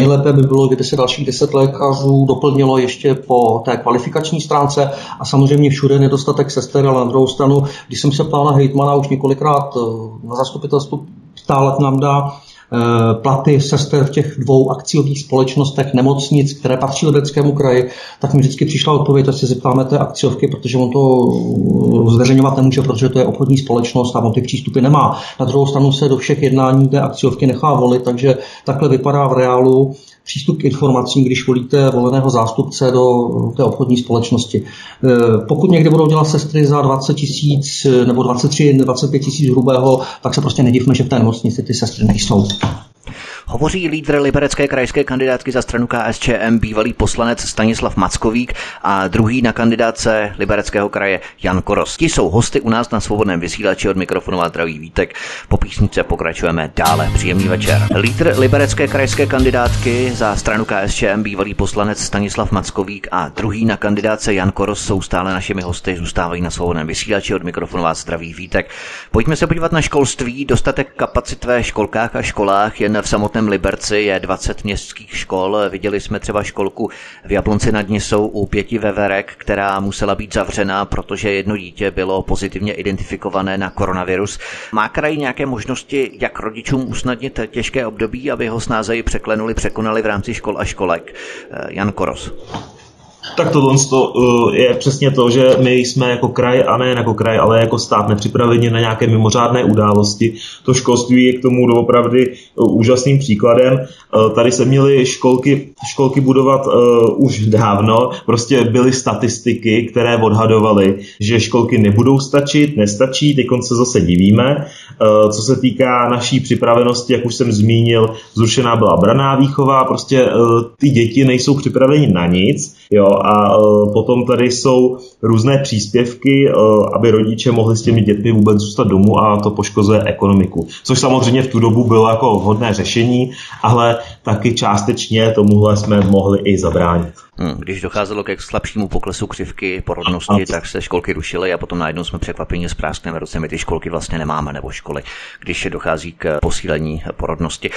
Nejlépe by bylo, kdyby se dalších deset lékařů doplnilo ještě po té kvalifikační stránce a samozřejmě všude nedostatek sester, ale na druhou stranu, když jsem se ptal na hejtmana už několikrát eh, na zastupitelstvu, stále nám dá eh, platy sester v těch dvou akciových společnostech nemocnic, které patří Libereckému kraji, tak mi vždycky přišla odpověď, že se zeptáme té akciovky, protože on to eh, zveřejňovat nemůže, protože to je obchodní společnost a on ty přístupy nemá. Na druhou stranu se do všech jednání té akciovky nechá volit, takže takhle vypadá v reálu přístup k informacím, když volíte voleného zástupce do té obchodní společnosti. Eh, pokud někdy budou dělat sestry za 20 tisíc nebo 23, 25 tisíc hrubého, tak se prostě nedivme, že v té nemocnici ty sestry nejsou. Hovoří lídr liberecké krajské kandidátky za stranu KSČM, bývalý poslanec Stanislav Mackovík a druhý na kandidáce libereckého kraje Jan Koros. Ti jsou hosty u nás na svobodném vysílači od mikrofonu a zdraví Vítek. Po písnice pokračujeme dále. Příjemný večer. Lídr liberecké krajské kandidátky za stranu KSČM, bývalý poslanec Stanislav Mackovík a druhý na kandidáce Jan Koros jsou stále našimi hosty, zůstávají na svobodném vysílači od mikrofonu a zdraví Vítek. Pojďme se podívat na školství. Dostatek kapacit ve školkách a školách jen v samotném samotném Liberci je 20 městských škol. Viděli jsme třeba školku v Jablonci nad Nisou u pěti veverek, která musela být zavřena, protože jedno dítě bylo pozitivně identifikované na koronavirus. Má kraj nějaké možnosti, jak rodičům usnadnit těžké období, aby ho snázeji překlenuli, překonali v rámci škol a školek? Jan Koros. Tak tohle to, uh, je přesně to, že my jsme jako kraj, a ne jako kraj, ale jako stát nepřipraveni na nějaké mimořádné události. To školství je k tomu doopravdy uh, úžasným příkladem. Uh, tady se měly školky, školky budovat už dávno, prostě byly statistiky, které odhadovaly, že školky nebudou stačit, nestačí, teď se zase divíme. Co se týká naší připravenosti, jak už jsem zmínil, zrušená byla braná výchova, prostě ty děti nejsou připraveni na nic, jo, a e, potom tady jsou různé příspěvky, e, aby rodiče mohli s těmi dětmi vůbec zůstat domů a to poškozuje ekonomiku. Což samozřejmě v tu dobu bylo jako vhodné řešení, ale taky částečně tomuhle jsme mohli i zabránit. Hmm, když docházelo ke slabšímu poklesu křivky porodnosti, tak se školky rušily a potom najednou jsme překvapení z práskneme roce. My ty školky vlastně nemáme, nebo školy, když dochází k posílení porodnosti.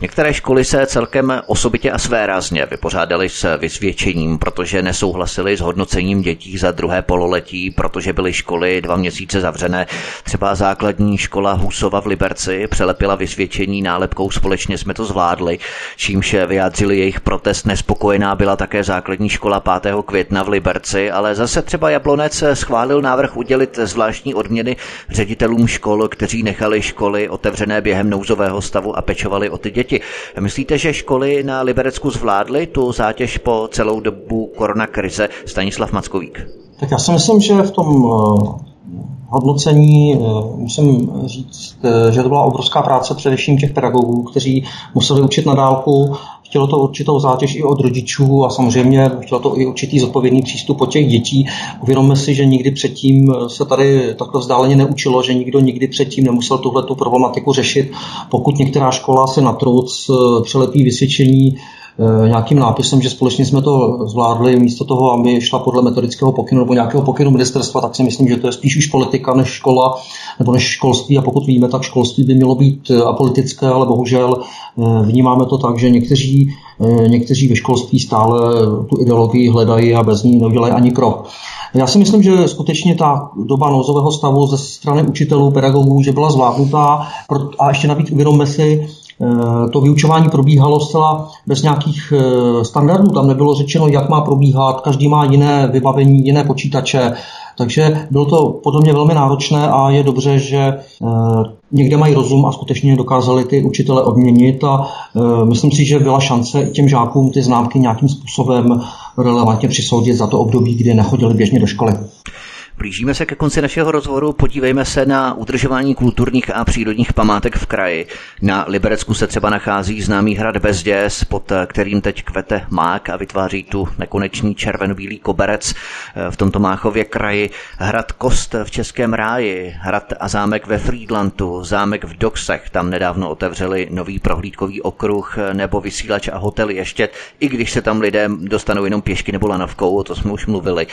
Některé školy se celkem osobitě a svérázně vypořádaly s vysvědčením, protože nesouhlasili s hodnocením dětí za druhé pololetí, protože byly školy dva měsíce zavřené. Třeba základní škola Husova v Liberci přelepila vysvědčení nálepkou společně jsme to zvládli, čímž vyjádřili jejich protest. Nespokojená byla také základní škola 5. května v Liberci, ale zase třeba Jablonec schválil návrh udělit zvláštní odměny ředitelům škol, kteří nechali školy otevřené během nouzového stavu a pečovali o ty děti. Myslíte, že školy na Liberecku zvládly tu zátěž po celou dobu koronakrize? Stanislav Mackovík. Tak já si myslím, že v tom eh, hodnocení eh, musím říct, eh, že to byla obrovská práce především těch pedagogů, kteří museli učit na dálku. Chtělo to určitou zátěž i od rodičů a samozřejmě chtělo to i určitý zodpovědný přístup od těch dětí. Uvědomme si, že nikdy předtím se tady takto vzdáleně neučilo, že nikdo nikdy předtím nemusel tuhle problematiku řešit. Pokud některá škola si na truc přelepí vysvědčení Eh, nějakým nápisem, že společně jsme to zvládli, místo toho, aby šla podle metodického pokynu nebo nějakého pokynu ministerstva, tak si myslím, že to je spíš už politika než škola nebo než školství. A pokud víme, tak školství by mělo být eh, apolitické, ale bohužel eh, vnímáme to tak, že někteří, někteří ve školství stále tu ideologii hledají a bez ní neudělají ani krok. Já si myslím, že skutečně ta doba nouzového stavu ze strany učitelů, pedagogů, že byla zvládnutá a ještě navíc uvědomme si, Eh, to vyučování probíhalo zcela bez nějakých eh, standardů. Tam nebylo řečeno, jak má probíhat, každý má jiné vybavení, jiné počítače, takže bylo to podle mě velmi náročné a je dobře, že eh, někde mají rozum a skutečně dokázali ty učitele odměnit a myslím si, že byla šance i těm žákům ty známky nějakým způsobem relevantně přisoudit za to období, kdy nechodili běžně do školy. Blížíme se ke konci našeho rozhovoru, podívejme se na udržování kulturních a přírodních památek v kraji. Na Liberecku se třeba nachází známý hrad Bezděs, pod kterým teď kvete mák a vytváří tu nekonečný červenobílý koberec v tomto Máchově kraji. Hrad Kost v Českém ráji, hrad a zámek ve Friedlandu, zámek v Doxech, tam nedávno otevřeli nový prohlídkový okruh nebo vysílač a hotel ještě, i když se tam lidé dostanou jenom pěšky nebo lanovkou, o to jsme už mluvili.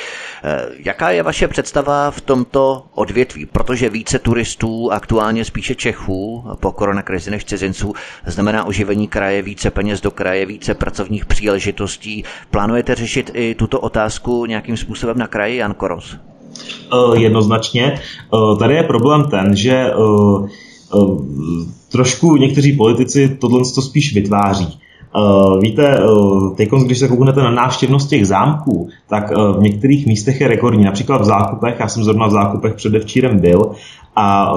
Jaká je vaše představa představa v tomto odvětví, protože více turistů, aktuálně spíše Čechů po koronakrizi než cizinců, znamená oživení kraje, více peněz do kraje, více pracovních příležitostí. Plánujete řešit i tuto otázku nějakým způsobem na kraji, Jan Koros? Uh, jednoznačně. Uh, tady je problém ten, že uh, trošku někteří politici tohle to spíš vytváří. Uh, víte, uh, teď, když se kouknete na návštěvnost těch zámků, tak uh, v některých místech je rekordní. Například v Zákupech, já jsem zrovna v Zákupech předevčírem byl a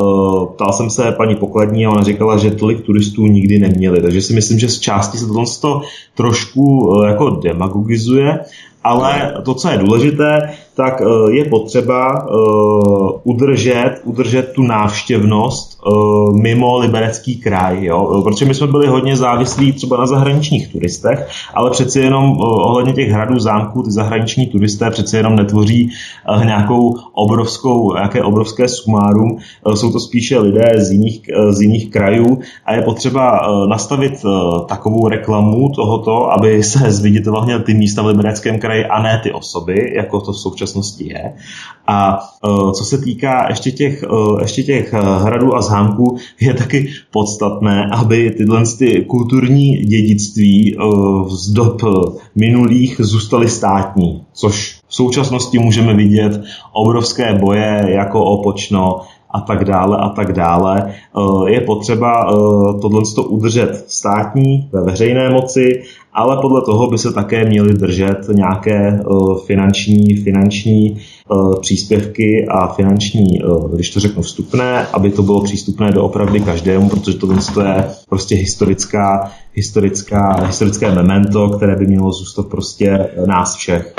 ptal jsem se paní pokladní a ona říkala, že tolik turistů nikdy neměli. Takže si myslím, že z části se to trošku jako demagogizuje, ale to, co je důležité, tak uh, je potřeba uh, udržet, udržet tu návštěvnost uh, mimo liberecký kraj, jo? protože my jsme byli hodně závislí třeba na zahraničních turistech, ale přeci jenom ohledně těch hradů, zámků, ty zahraniční turisté přeci jenom netvoří nějakou obrovskou, nějaké obrovské sumárum, jsou to spíše lidé z jiných, z jiných krajů a je potřeba nastavit takovou reklamu tohoto, aby se zviditelnily ty místa v libereckém kraji a ne ty osoby, jako to v současnosti je. A uh, co se týká ještě těch, uh, ještě těch hradů a zámku je taky podstatné, aby tyhle ty kulturní dědictví z dob minulých zůstaly státní, což v současnosti můžeme vidět obrovské boje jako opočno a tak dále a tak dále. Je potřeba tohle udržet státní ve veřejné moci, ale podle toho by se také měly držet nějaké finanční, finanční Eh, příspěvky a finanční, eh, když to řeknu, vstupné, aby to bylo přístupné do opravdy každému, protože to je prostě historická, historická, historické memento, které by mělo zůstat prostě nás všech.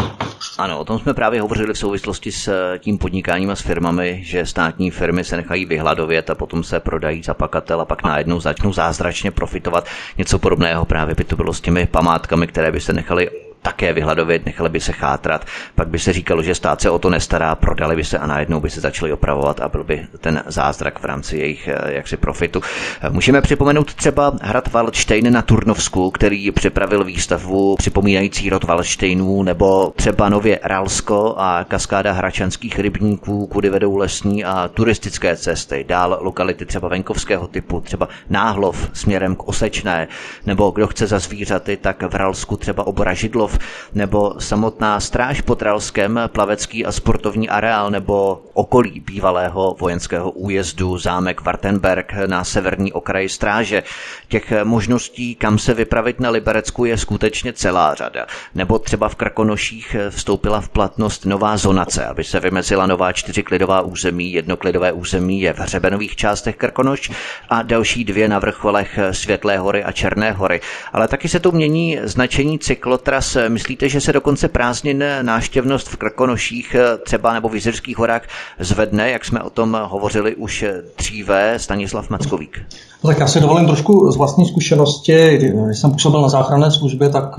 Ano, o tom jsme právě hovořili v souvislosti s eh, tím podnikáním a s firmami, že státní firmy se nechají vyhladovět a potom se prodají za pakatel a pak najednou začnou zázračně profitovat. Něco podobného právě by to bylo s těmi památkami, které by se nechaly také vyhladovit, nechali by se chátrat, pak by se říkalo, že stát se o to nestará, prodali by se a najednou by se začali opravovat a byl by ten zázrak v rámci jejich eh, jaksi profitu. Můžeme připomenout třeba hrad Waldstein na Turnovsku, který připravil výstavu připomínající rod Waldsteinů, nebo třeba nově Ralsko a kaskáda hračanských rybníků, kudy vedou lesní a turistické cesty, dál lokality třeba venkovského typu, třeba Náhlov směrem k Osečné, nebo kdo chce za zvířaty, tak v Ralsku třeba obora Židlov, nebo samotná stráž pod Ralskem, plavecký a sportovní areál, nebo okolí bývalého vojenského újezdu, zámek Wartenberg na severní okraji stráže. Těch možností, kam se vypravit na Liberecku, je skutečně celá řada. Nebo třeba v Krkonoších vstoupila v platnost nová zonace, aby se vymezila nová čtyřiklidová území. Jedno klidové území je v hřebenových částech Krkonoš a další dvě na vrcholech Světlé hory a Černé hory. Ale taky se tu mění značení cyklotras. Myslíte, že se dokonce prázdnin náštěvnost v Krkonoších třeba nebo v Jizerských horách zvedne, jak jsme o tom hovořili už dříve, Stanislav Mackovík? No tak já si dovolím trošku z vlastní zkušenosti, když jsem působil na záchranné službě, tak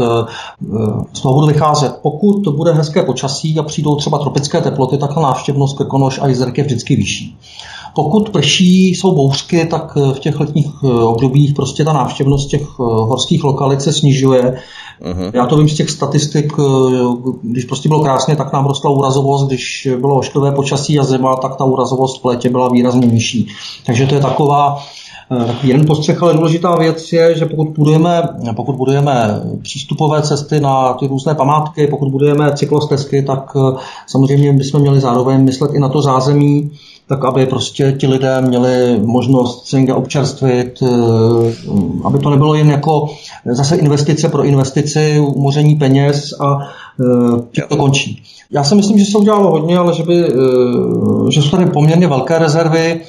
z toho budu vycházet. Pokud to bude hezké počasí a přijdou třeba tropické teploty, tak ta návštěvnost Krkonoš a Jizerk je vždycky vyšší. Pokud prší, jsou bouřky, tak v těch letních obdobích prostě ta návštěvnost těch horských lokalit se snižuje. Uh-huh. Já to vím z těch statistik, když prostě bylo krásně, tak nám rostla úrazovost, když bylo ošklivé počasí a zima, tak ta úrazovost v létě byla výrazně nižší. Takže to je taková Eh, jeden postřeh, ale důležitá věc je, že pokud budujeme, pokud budujeme přístupové cesty na ty různé památky, pokud budujeme cyklostezky, tak eh, samozřejmě bychom měli zároveň myslet i na to zázemí, tak aby prostě ti lidé měli možnost se někde občerstvit, eh, aby to nebylo jen jako zase investice pro investici, umoření peněz a to končí. Já si myslím, že se udělalo hodně, ale že, by, že jsou tady poměrně velké rezervy.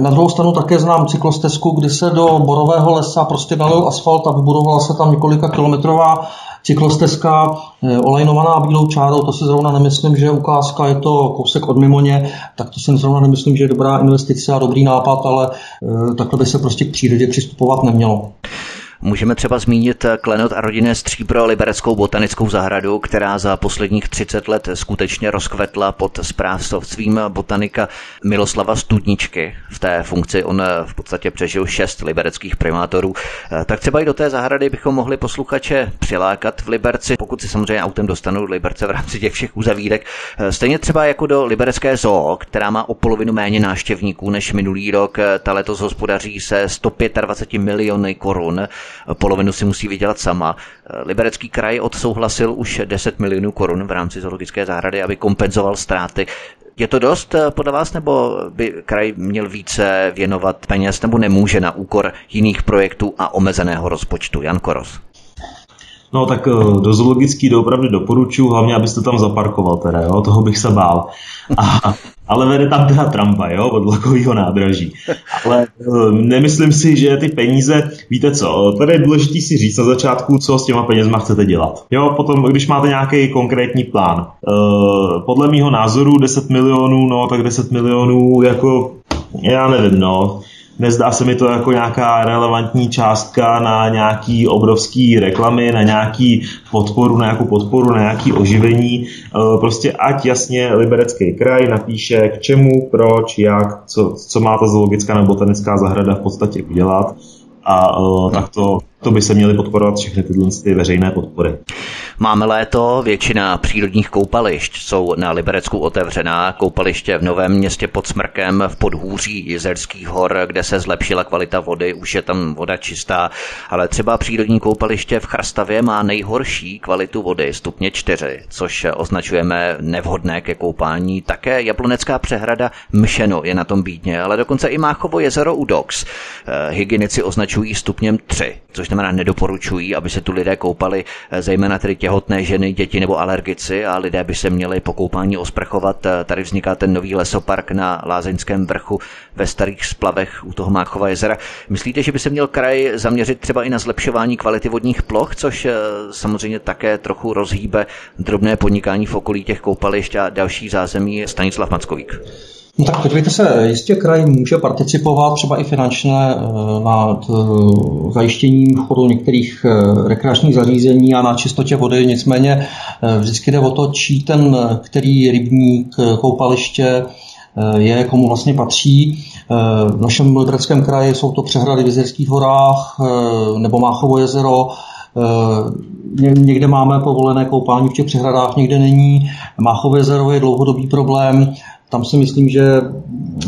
Na druhou stranu také znám cyklostezku, kdy se do borového lesa prostě nalil asfalt a vybudovala se tam několika kilometrová cyklostezka eh, olejnovaná bílou čárou, to si zrovna nemyslím, že ukázka, je to kousek od Mimoně, tak to si zrovna nemyslím, že je dobrá investice a dobrý nápad, ale eh, takhle by se prostě k přírodě přistupovat nemělo. Můžeme třeba zmínit klenot a rodinné stříbro Libereckou botanickou zahradu, která za posledních 30 let skutečně rozkvetla pod správstvím botanika Miloslava Studničky. V té funkci on v podstatě přežil šest libereckých primátorů. Tak třeba i do té zahrady bychom mohli posluchače přilákat v Liberci, pokud si samozřejmě autem dostanou do Liberce v rámci těch všech uzavírek. Stejně třeba jako do Liberecké zoo, která má o polovinu méně návštěvníků než minulý rok. Ta letos hospodaří se 125 miliony korun polovinu si musí vydělat sama. Liberecký kraj odsouhlasil už 10 milionů korun v rámci zoologické zahrady, aby kompenzoval ztráty. Je to dost eh, podle vás, nebo by kraj měl více věnovat peněz, nebo nemůže na úkor jiných projektů a omezeného rozpočtu? Jan Koros. No tak eh, do zoologický doopravdy doporučuji, hlavně abyste tam zaparkoval teda, jo, toho bych se bál. A, ale vede tam teda trampa, jo, od vlakového nádraží. Ale uh, nemyslím si, že ty peníze, víte co, tady je důležité si říct na začátku, co s těma penězma chcete dělat. Jo, potom, když máte nějaký konkrétní plán. Uh, podle mýho názoru 10 milionů, no tak 10 milionů jako, já nevím, no, Nezdá se mi to jako nějaká relevantní částka na nějaký obrovský reklamy, na nějaký podporu, na nějakou podporu, na nějaký oživení. Eh, prostě ať jasně Liberecký kraj napíše k čemu, proč, jak, co, co má ta zoologická nebo botanická zahrada v podstatě udělat a uh, tak to, to by se měly podporovat všechny tyhle ty veřejné podpory. Máme léto, většina přírodních koupališť jsou na Liberecku otevřená. Koupaliště v Novém městě pod Smrkem v podhůří Jizerských hor, kde se zlepšila kvalita vody, už je tam voda čistá, ale třeba přírodní koupaliště v Chrastavě má nejhorší kvalitu vody, stupně 4, což označujeme nevhodné ke koupání. Také jablonecká přehrada Mšeno je na tom bídně, ale dokonce i Máchovo jezero Udox. Eh, hygienici označují stupněm 3, což znamená nedoporučují, aby se tu lidé koupali, eh, zejména tedy těhotné ženy, děti nebo alergici a lidé by se měli po koupání osprchovat. Tady vzniká ten nový lesopark na Lázeňském vrchu ve starých splavech u toho Máchova jezera. Myslíte, že by se měl kraj zaměřit třeba i na zlepšování kvality vodních ploch, což eh, samozřejmě také trochu rozhýbe drobné podnikání v okolí těch koupališť a další zázemí Stanislav Mackovík? No tak podívejte se, jistě kraj může participovat třeba i finančně eh, na eh, zajištěním chodu některých eh, rekreačních zařízení a na čistotě vody, nicméně vždycky jde o to, čí ten, který rybník, koupaliště je, komu vlastně patří. V našem Libereckém kraji jsou to přehrady v Jezerských horách nebo Máchovo jezero, Někde máme povolené koupání v těch přehradách, někde není. Máchové jezero je dlouhodobý problém. Tam si myslím, že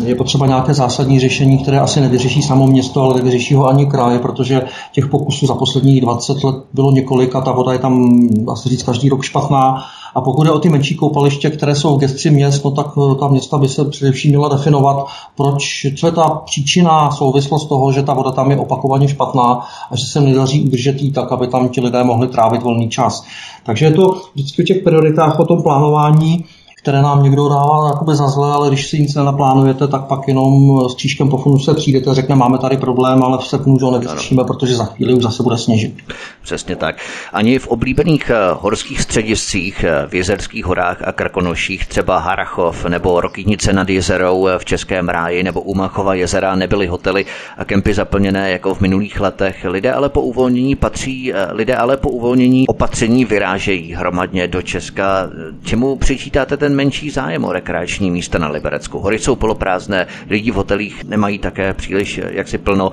je potřeba nějaké zásadní řešení, které asi nevyřeší samo město, ale nevyřeší ho ani kraj, protože těch pokusů za posledních 20 let bylo několik a ta voda je tam, asi říct, každý rok špatná. A pokud je o ty menší koupaliště, které jsou v gestci měst, no tak eh, ta města by se především měla definovat, proč, co je ta příčina, souvislost toho, že ta voda tam je opakovaně špatná a že se nedaří udržet jí tak, aby tam ti lidé mohli trávit volný čas. Takže je to vždycky o těch prioritách, o tom plánování, které nám někdo dává jakoby za zle, ale když si nic nenaplánujete, tak pak jenom s křížkem po funu se přijdete a řekne, máme tady problém, ale v srpnu ho nevyřešíme, protože za chvíli už zase bude sněžit. Přesně tak. Ani v oblíbených eh, horských střediscích eh, v Jezerských horách a Krkonoších, třeba Harachov nebo Rokynice nad jezerou eh, v Českém ráji nebo Umachova jezera nebyly hotely a kempy zaplněné jako v minulých letech. Lidé ale po uvolnění patří, lidé ale po uvolnění opatření vyrážejí hromadně do Česka. Čemu přičítáte ten ten menší zájem o rekreační místa na Liberecku. Hory jsou poloprázdné, lidi v hotelích nemají také příliš jaksi plno.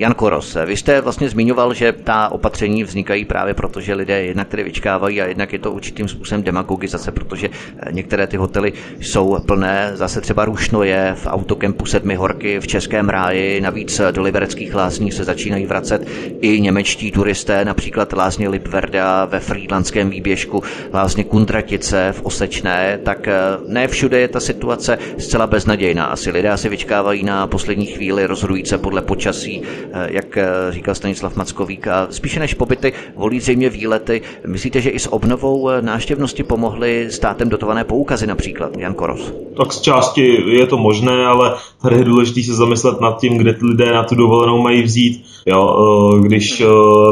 Jan Koros, vy jste vlastně zmiňoval, že ta opatření vznikají právě proto, že lidé jednak tedy vyčkávají a jednak je to určitým způsobem demagogizace, protože eh, některé ty hotely jsou plné, zase třeba Rušno je v autokempu Sedmi horky v Českém ráji, navíc do libereckých lázní se začínají vracet i němečtí turisté, například lázně Lipverda ve frýdlandském výběžku, lázně Kundratice v Osečné, tak eh, ne všude je ta situace zcela beznadějná. Asi lidé asi vyčkávají na poslední chvíli, rozhodují se podle počasí, Eh, jak eh, říkal Stanislav Mackovík. A spíše než pobyty volí zřejmě výlety. Myslíte, že i s obnovou eh, náštěvnosti pomohly státem dotované poukazy například? Jan Koros. Tak z části je to možné, ale tady je důležité se zamyslet nad tím, kde ty lidé na tu dovolenou mají vzít. Jo, když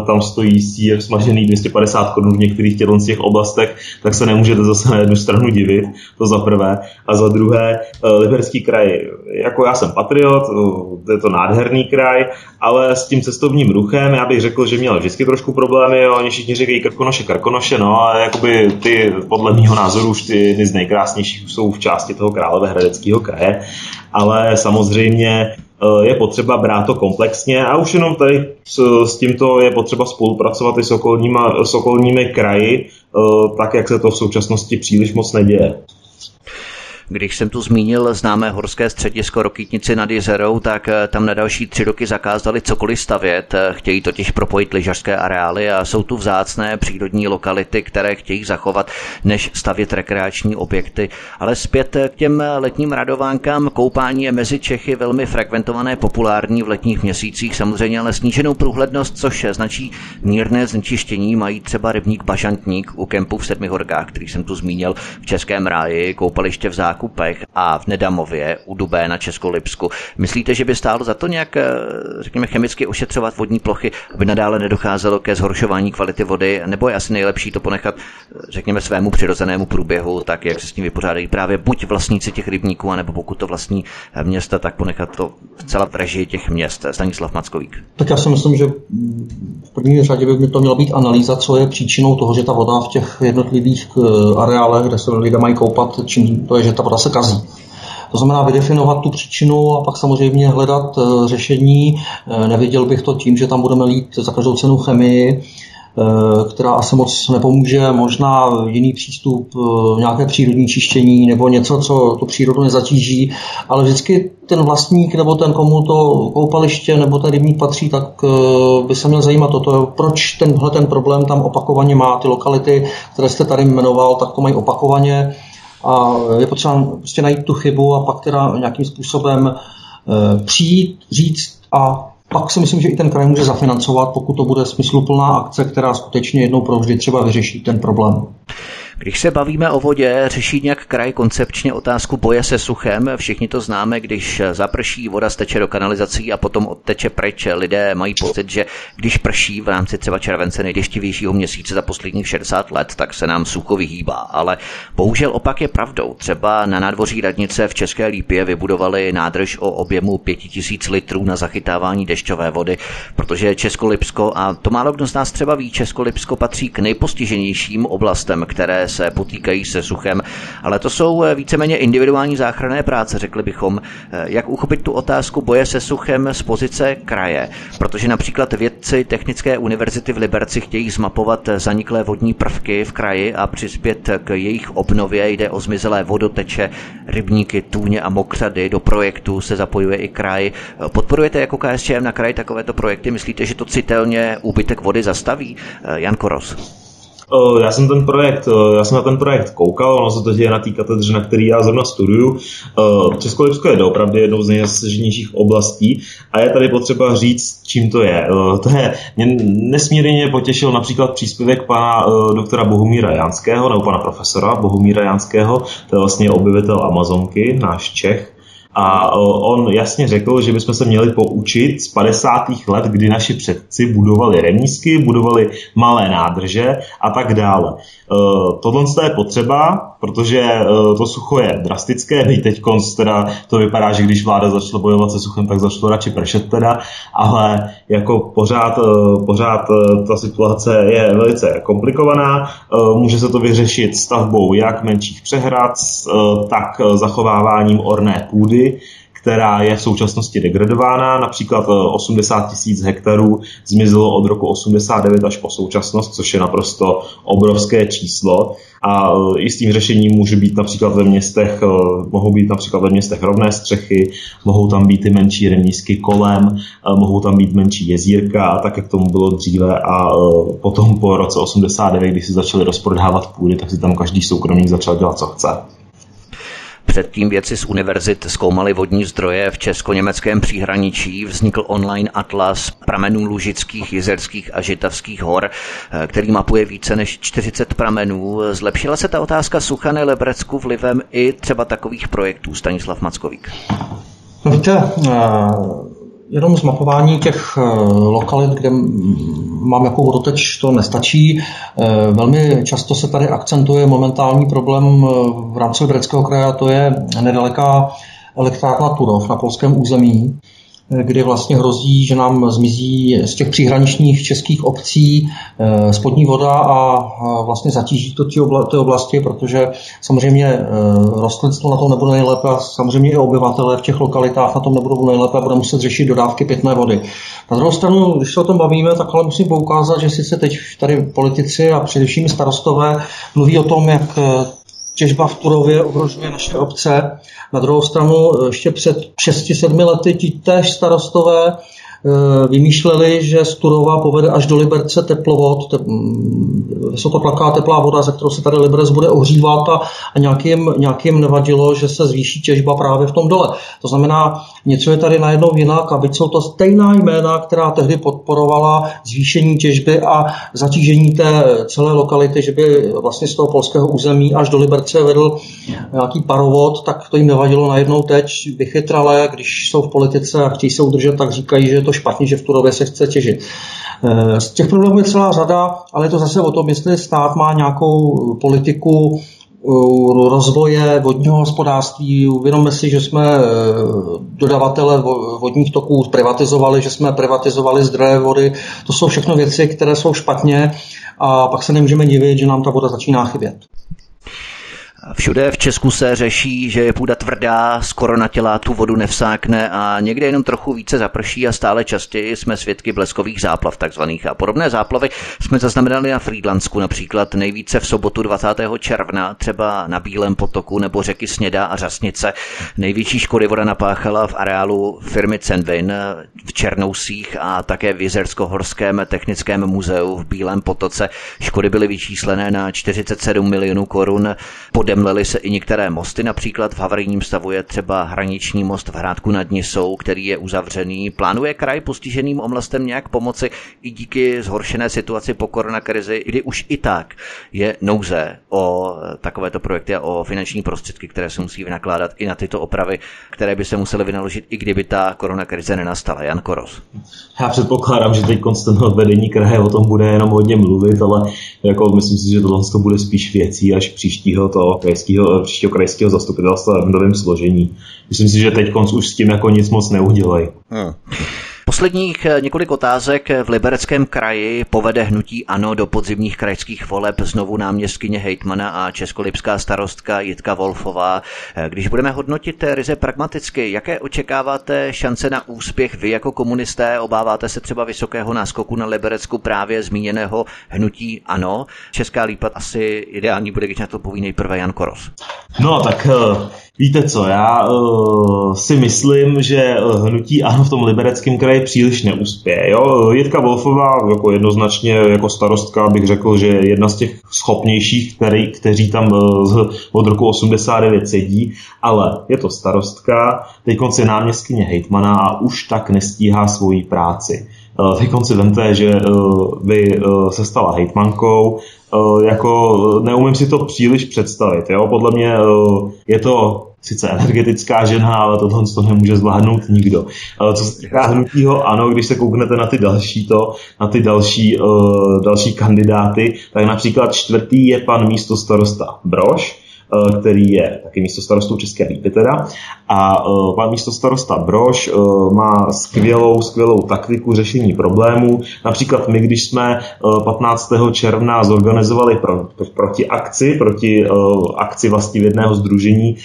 tam stojí sír smažený 250 korun v některých z těch oblastech, tak se nemůžete zase na jednu stranu divit, to za prvé. A za druhé, Liberský kraj, jako já jsem patriot, je to nádherný kraj, ale s tím cestovním ruchem já bych řekl, že měl vždycky trošku problémy, jo. oni všichni říkají krkonoše, krkonoše, no a jakoby ty, podle mého názoru, už ty jedny z nejkrásnějších jsou v části toho Královéhradeckého kraje, ale samozřejmě eh, je potřeba brát to komplexně a už jenom tady s, s tímto je potřeba spolupracovat i s, okolníma, s okolními kraji, eh, tak jak se to v současnosti příliš moc neděje. Když jsem tu zmínil známé horské středisko Rokýtnici nad jezerou, tak eh, tam na další tři roky zakázali cokoliv stavět. Eh, chtějí totiž propojit lyžařské areály a jsou tu vzácné přírodní lokality, které chtějí zachovat, než stavět rekreační objekty. Ale zpět eh, k těm letním radovánkám koupání je mezi Čechy velmi frekventované, populární v letních měsících, samozřejmě ale sníženou průhlednost, což značí mírné znečištění, mají třeba rybník Bažantník u kempu v Sedmi horkách, který jsem tu zmínil v Českém ráji, koupaliště v Zák Zákupech a v Nedamově u Dubé na Českolipsku. Myslíte, že by stálo za to nějak, eh, řekněme, chemicky ošetřovat vodní plochy, aby nadále nedocházelo ke zhoršování kvality vody, nebo je asi nejlepší to ponechat, eh, řekněme, svému přirozenému průběhu, tak jak se s tím vypořádají právě buď vlastníci těch rybníků, anebo pokud to vlastní eh, města, tak ponechat to v režii těch měst. Stanislav Mackovík. Tak já si myslím, že v první řadě by to měla být analýza, co je příčinou toho, že ta voda v těch jednotlivých areálech, kde se lidé mají koupat, čím to je, že ta voda se kazí. To znamená vydefinovat tu příčinu a pak samozřejmě hledat eh, řešení. Eh, neviděl bych to tím, že tam budeme lít za každou cenu chemii, eh, která asi moc nepomůže, možná jiný přístup, nějaké přírodní čištění nebo něco, co tu přírodu nezatíží, ale vždycky ten vlastník nebo ten, komu to koupaliště nebo ten rybník patří, tak by se měl zajímat o to, proč tenhle ten problém tam opakovaně má. Ty lokality, které jste tady jmenoval, tak to mají opakovaně a je potřeba prostě najít tu chybu a pak teda nějakým způsobem eh, přijít, říct a pak si myslím, že i ten kraj může zafinancovat, pokud to bude smysluplná akce, která skutečně jednou provždy třeba vyřeší ten problém. Když se bavíme o vodě, řeší nějak kraj koncepčně otázku boje se suchem. Všichni to známe, když zaprší, voda steče do kanalizací a potom odteče pryč. Lidé mají pocit, že když prší v rámci třeba července nejdeštivějšího měsíce za posledních 60 let, tak se nám sucho vyhýbá. Ale bohužel opak je pravdou. Třeba na nádvoří radnice v České Lípě vybudovali nádrž o objemu 5000 litrů na zachytávání dešťové vody, protože Českolipsko, a to málo kdo z nás třeba ví, Českolipsko patří k nejpostiženějším oblastem, které se potýkají se suchem, ale to jsou víceméně individuální záchranné práce, řekli bychom. Jak uchopit tu otázku boje se suchem z pozice kraje? Protože například vědci Technické univerzity v Liberci chtějí zmapovat zaniklé vodní prvky v kraji a přispět k jejich obnově. Jde o zmizelé vodoteče, rybníky, tůně a mokřady. Do projektu se zapojuje i kraj. Podporujete jako KSČM na kraji takovéto projekty? Myslíte, že to citelně úbytek vody zastaví? Jan Koros. Já jsem ten projekt, já jsem na ten projekt koukal, ono se to děje na té katedře, na který já zrovna studuju. Českolipsko je doopravdy jednou z nejzasaženějších oblastí a je tady potřeba říct, čím to je. To je, mě nesmírně potěšil například příspěvek pana doktora Bohumíra Janského, nebo pana profesora Bohumíra Janského, to je vlastně obyvatel Amazonky, náš Čech, a on jasně řekl, že bychom se měli poučit z 50. let, kdy naši předci budovali remísky, budovali malé nádrže a tak dále. Tohle je potřeba, protože to sucho je drastické. My teď teda to vypadá, že když vláda začala bojovat se suchem, tak začalo radši pršet teda, ale jako pořád, pořád ta situace je velice komplikovaná. Může se to vyřešit stavbou jak menších přehrad, tak zachováváním orné půdy, která je v současnosti degradována. Například 80 eh, tisíc hektarů zmizelo od roku 89 až po současnost, což je naprosto obrovské číslo. A eh, i s tím řešením může být například ve městech, eh, mohou být například ve městech rovné střechy, mohou tam být i menší remísky kolem, mohou tam být menší jezírka, tak jak tomu bylo dříve. A potom po roce 89, když se začaly rozprodávat půdy, tak si tam každý soukromník začal dělat, co chce. Předtím věci z univerzit zkoumali vodní zdroje v česko-německém příhraničí. Vznikl online atlas pramenů lužických, jezerských a žitavských hor, eh, který mapuje více než 40 pramenů. Zlepšila se ta otázka sucha na Lebrecku vlivem i třeba takových projektů, Stanislav Mackovík? No víte, eh, jenom zmapování těch eh, lokalit, kde mám jakou vodoteč, to nestačí. Eh, velmi často se tady akcentuje momentální problém eh, v rámci Libereckého kraje, a to je nedaleká elektrárna Turov na polském území, kdy vlastně hrozí, že nám zmizí z těch příhraničních českých obcí eh, spodní voda a vlastně zatíží to ty oblasti, protože samozřejmě eh, rostlinstvo na tom nebude nejlépe a samozřejmě i obyvatele v těch lokalitách na tom nebudou nejlépe a bude muset řešit dodávky pitné vody. Na druhou stranu, když se o tom bavíme, tak ale musím poukázat, že sice teď tady politici a především starostové mluví o tom, jak eh, těžba v Turově ohrožuje naše obce. Na druhou stranu ještě před 6-7 lety ti též starostové Eh, vymýšleli, že z Turova povede až do Liberce teplovod, te, mm, vysokotlaká teplá voda, ze kterou se tady Liberec bude ohřívat a, a nějakým, nějakým nevadilo, že se zvýší těžba právě v tom dole. To znamená, něco je tady najednou jinak a byť jsou to stejná jména, která tehdy podporovala zvýšení těžby a zatížení té celé lokality, že by vlastně z toho polského území až do Liberce vedl nějaký parovod, tak to jim nevadilo najednou teď vychytrale, když jsou v politice a chtějí se udržet, tak říkají, že to špatně, že v Turově se chce těžit. Eh, z těch problémů je celá řada, ale je to zase o tom, jestli stát má nějakou politiku rozvoje vodního hospodářství. Uvědomme si, že jsme eh, dodavatele vodních toků privatizovali, že jsme privatizovali zdroje vody. To jsou všechno věci, které jsou špatně a pak se nemůžeme divit, že nám ta voda začíná chybět. Všude v Česku se řeší, že je půda tvrdá, skoro na těla tu vodu nevsákne a někde jenom trochu více zaprší a stále častěji jsme svědky bleskových záplav takzvaných. A podobné záplavy jsme zaznamenali na Frýdlansku například nejvíce v sobotu 20. června, třeba na Bílém potoku nebo řeky Sněda a Řasnice. Největší škody voda napáchala v areálu firmy Cenvin v Černousích a také v Jezersko-horském technickém muzeu v Bílém potoce. Škody byly vyčíslené na 47 milionů korun. Podem Zemlely se i některé mosty, například v havarijním stavu je třeba hraniční most v Hrádku nad Nisou, který je uzavřený. Plánuje kraj postiženým oblastem nějak pomoci i díky zhoršené situaci po koronakrizi, kdy už i tak je nouze o takovéto projekty a o finanční prostředky, které se musí vynakládat i na tyto opravy, které by se musely vynaložit, i kdyby ta koronakrize nenastala. Jan Koros. Já předpokládám, že teď konstantně vedení kraje o tom bude jenom hodně mluvit, ale jako myslím si, že tohle to bude spíš věcí až příštího toho krajského, příštího krajského zastupitelstva v novém složení. Myslím si, že teď už s tím jako nic moc neudělají. Hmm. Posledních eh, několik otázek v Libereckém kraji povede hnutí ANO do podzimních krajských voleb znovu náměstkyně hejtmana a českolipská starostka Jitka Wolfová. Eh, když budeme hodnotit ryze pragmaticky, jaké očekáváte šance na úspěch vy jako komunisté? Obáváte se třeba vysokého náskoku na Liberecku právě zmíněného hnutí ANO? Česká lípa asi ideální bude, když na to poví nejprve Jan Koros. No tak Víte co, já uh, si myslím, že eh, hnutí ANO v tom libereckém kraji příliš neuspěje. Jo? Jitka Wolfová jako jednoznačně jako starostka bych řekl, že je jedna z těch schopnějších, který, kteří tam uh, od roku 89 sedí, ale je to starostka, teď je náměstkyně hejtmana a už tak nestíhá svoji práci. Teď si vemte, že uh, se stala hejtmankou, jako neumím si to příliš představit. Jo? Podle mě je to sice energetická žena, ale tohle to nemůže zvládnout nikdo. Co se týká hnutího, ano, když se kouknete na ty další to, na ty další, další kandidáty, tak například čtvrtý je pan místo starosta Broš, Eh, který je taky místo starostou České lípy teda. A eh, pan místo starosta Brož eh, má skvělou, skvělou taktiku řešení problémů. Například my, když jsme 15. června zorganizovali pro, proti akci, proti akci vlastně jedného združení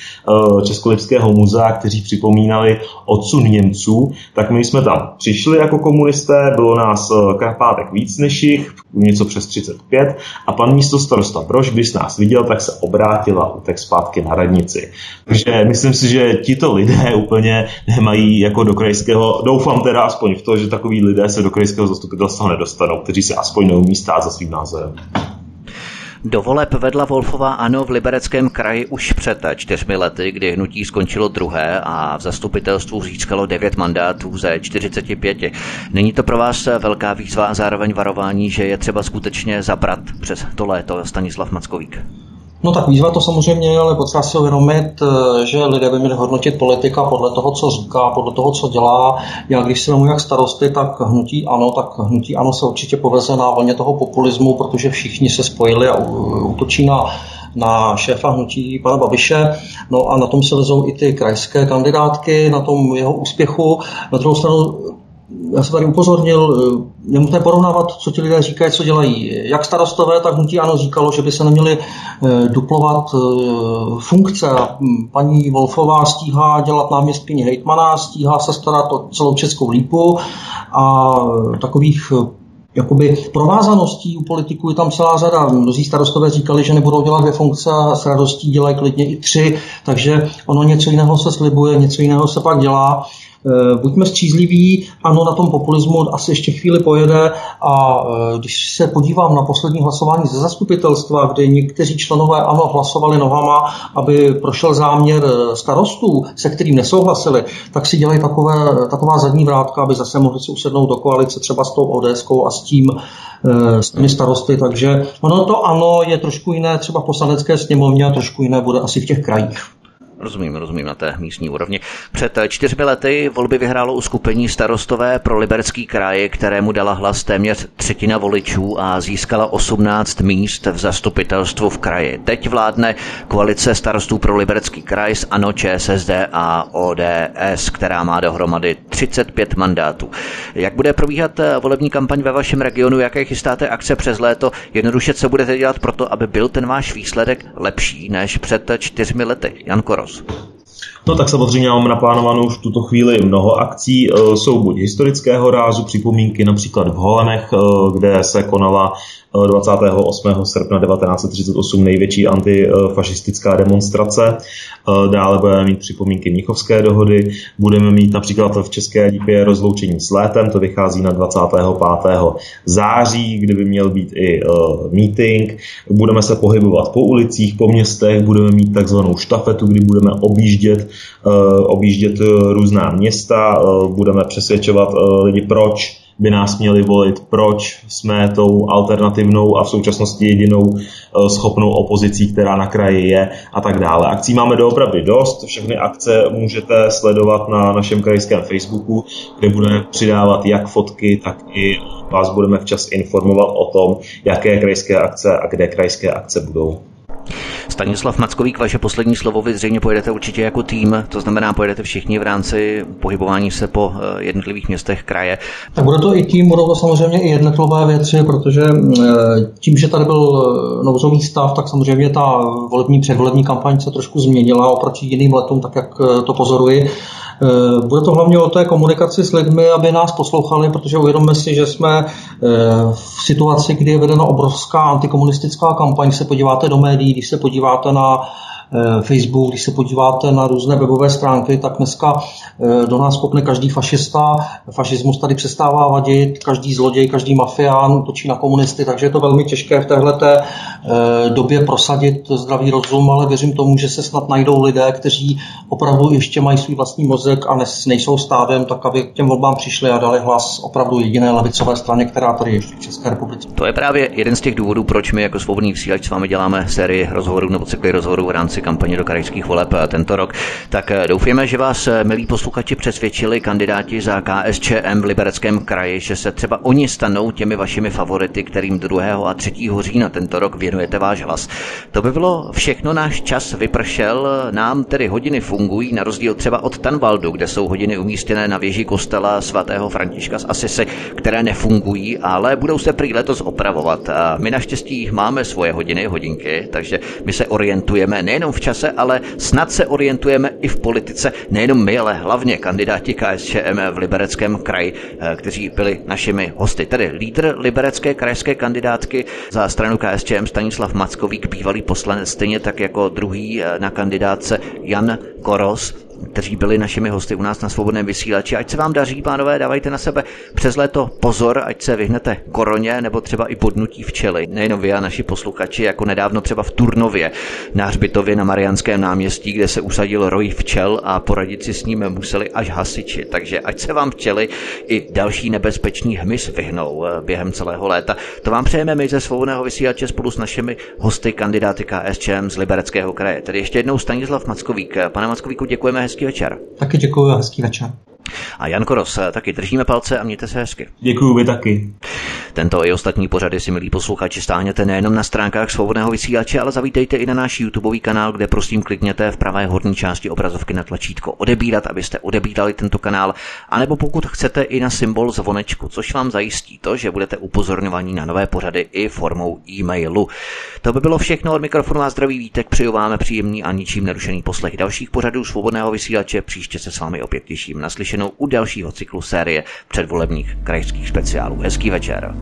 Českolipského muzea, kteří připomínali odsun Němců, tak my jsme tam přišli jako komunisté, bylo nás krapátek víc než jich, něco přes 35 a pan místo starosta Brož, když nás viděl, tak se obrátil utek zpátky na radnici. Takže myslím si, že tito lidé úplně nemají jako do krajského, doufám teda aspoň v to, že takový lidé se do krajského zastupitelstva nedostanou, kteří se aspoň neumí stát za svým názorem. Do voleb vedla Wolfová ano v libereckém kraji už před čtyřmi lety, kdy hnutí skončilo druhé a v zastupitelstvu získalo devět mandátů ze 45. Není to pro vás velká výzva a zároveň varování, že je třeba skutečně zabrat přes to léto Stanislav Mackovík? No tak výzva to samozřejmě je, ale potřeba si uvědomit, eh, že lidé by měli hodnotit politika podle toho, co říká, podle toho, co dělá. Já když si vemu jak starosty, tak hnutí ano, tak hnutí ano se určitě poveze na vlně toho populismu, protože všichni se spojili a útočí na na šéfa hnutí pana Babiše, no a na tom se vezou i ty krajské kandidátky, na tom jeho úspěchu. Na druhou stranu já jsem tady upozornil, eh, je nutné porovnávat, co ti lidé říkají, co dělají. Jak starostové, tak hnutí ano říkalo, že by se neměli eh, duplovat eh, funkce. Hm, paní Wolfová stíhá dělat náměstkyni hejtmana, stíhá se starat o celou českou lípu a takových jakoby provázaností u politiků je tam celá řada. Mnozí starostové říkali, že nebudou dělat dvě funkce a s radostí dělají klidně i tři, takže ono něco jiného se slibuje, něco jiného se pak dělá. Eh, buďme střízliví, ano, na tom populismu asi ještě chvíli pojede a eh, když se podívám na poslední hlasování ze zastupitelstva, kde někteří členové ano hlasovali nohama, aby prošel záměr eh, starostů, se kterým nesouhlasili, tak si dělají takové, taková zadní vrátka, aby zase mohli si usednout do koalice třeba s tou ods a s tím, s těmi starosty, takže ono to ano je trošku jiné třeba v poslanecké sněmovně a trošku jiné bude asi v těch krajích. Rozumím, rozumím na té místní úrovni. Před čtyřmi lety volby vyhrálo uskupení starostové pro Liberecký kraj, kterému dala hlas téměř třetina voličů a získala 18 míst v zastupitelstvu v kraji. Teď vládne koalice starostů pro Liberecký kraj s ANO, ČSSD a ODS, která má dohromady 35 mandátů. Jak bude probíhat volební kampaň ve vašem regionu? Jaké chystáte akce přes léto? Jednoduše, co budete dělat pro to, aby byl ten váš výsledek lepší než před čtyřmi lety? Jan Koros. Deus. No tak samozřejmě máme naplánovanou už v tuto chvíli mnoho akcí. Jsou buď historického rázu, připomínky například v Holenech, kde se konala 28. srpna 1938 největší antifašistická demonstrace. Dále budeme mít připomínky Mnichovské dohody. Budeme mít například v České lípě rozloučení s létem, to vychází na 25. září, kde by měl být i meeting. Budeme se pohybovat po ulicích, po městech, budeme mít takzvanou štafetu, kdy budeme objíždět, objíždět různá města, budeme přesvědčovat lidi, proč by nás měli volit, proč jsme tou alternativnou a v současnosti jedinou eh, schopnou opozicí, která na kraji je a tak dále. Akcí máme doopravdy dost, všechny akce můžete sledovat na našem krajském Facebooku, kde budeme přidávat jak fotky, tak i vás budeme včas informovat o tom, jaké krajské akce a kde krajské akce budou. Stanislav Mackovík, vaše poslední slovo, vy zřejmě pojedete určitě jako tým, to znamená, pojedete všichni v rámci pohybování se po eh, jednotlivých městech kraje. Tak bude to i tým, budou to samozřejmě i jednotlivé věci, protože eh, tím, že tady byl eh, nouzový stav, tak samozřejmě ta volební předvolební kampaň se trošku změnila oproti jiným letům, tak jak to pozoruji. Eh, bude to hlavně o té komunikaci s lidmi, aby nás poslouchali, protože uvědomme si, že jsme eh, v situaci, kdy je vedena obrovská antikomunistická kampaň. Když se podíváte do médií, když se podíváte na Facebook, když se podíváte na různé webové stránky, tak dneska eh, do nás kopne každý fašista, fašismus tady přestává vadit, každý zloděj, každý mafián točí na komunisty, takže je to velmi těžké v téhle eh, době prosadit zdravý rozum, ale věřím tomu, že se snad najdou lidé, kteří opravdu ještě mají svůj vlastní mozek a nejsou stádem, tak aby k těm volbám přišli a dali hlas opravdu jediné levicové straně, která tady je v České republice. To je právě jeden z těch důvodů, proč my jako svobodný vysílač s vámi děláme sérii rozhovorů nebo cykly rozhovorů v rámci kampaně do krajských voleb eh, tento rok. Tak eh, doufujeme, že vás, eh, milí posluchači, přesvědčili kandidáti za KSČM v Libereckém kraji, že se třeba oni stanou těmi vašimi favority, kterým 2. a 3. října tento rok věnujete váš hlas. To by bylo všechno, náš čas vypršel, nám tedy hodiny fungují, na rozdíl třeba od Tanvaldu, kde jsou hodiny umístěné na věži kostela svatého Františka z Asise, které nefungují, ale budou se prý letos opravovat. A my naštěstí máme svoje hodiny, hodinky, takže my se orientujeme nejenom v čase, ale snad se orientujeme i v politice, nejenom my, ale hlavně kandidáti KSČM v Libereckém kraji, eh, kteří byli našimi hosty. Tedy lídr liberecké krajské kandidátky za stranu KSČM Stanislav Mackovík, bývalý poslanec, stejně tak jako druhý eh, na kandidátce Jan Koros, kteří byli našimi hosty u nás na svobodném vysílači. Ať se vám daří, pánové, dávajte na sebe přes léto pozor, ať se vyhnete koroně nebo třeba i podnutí včely. Nejenom vy a naši posluchači, jako nedávno třeba v Turnově na hřbitově na Mariánském náměstí, kde se usadil roj včel a poradit si s ním museli až hasiči. Takže ať se vám včely i další nebezpečný hmyz vyhnou eh, během celého léta. To vám přejeme my ze svobodného vysílače spolu s našimi hosty kandidáty KSČM z Libereckého kraje. Tedy ještě jednou Stanislav Mackovík. Pane Mackovíku, děkujeme hezký večer. Taky děkuji a hezký večer. A Jan Koros, taky držíme palce a mějte se hezky. Děkuji, vy taky. Tento i ostatní pořady si, milí posluchači, stáhněte nejenom na stránkách svobodného vysílače, ale zavítejte i na náš YouTubeový kanál, kde prosím klikněte v pravé horní části obrazovky na tlačítko odebírat, abyste odebírali tento kanál, anebo pokud chcete i na symbol zvonečku, což vám zajistí to, že budete upozorňovaní na nové pořady i formou e-mailu. To by bylo všechno od mikrofonu a zdraví vítek. Přeju vám příjemný a ničím nerušený poslech dalších pořadů svobodného vysílače. Příště se s vámi opět těším naslyšenou u dalšího cyklu série předvolebních krajských speciálů. Hezký večer.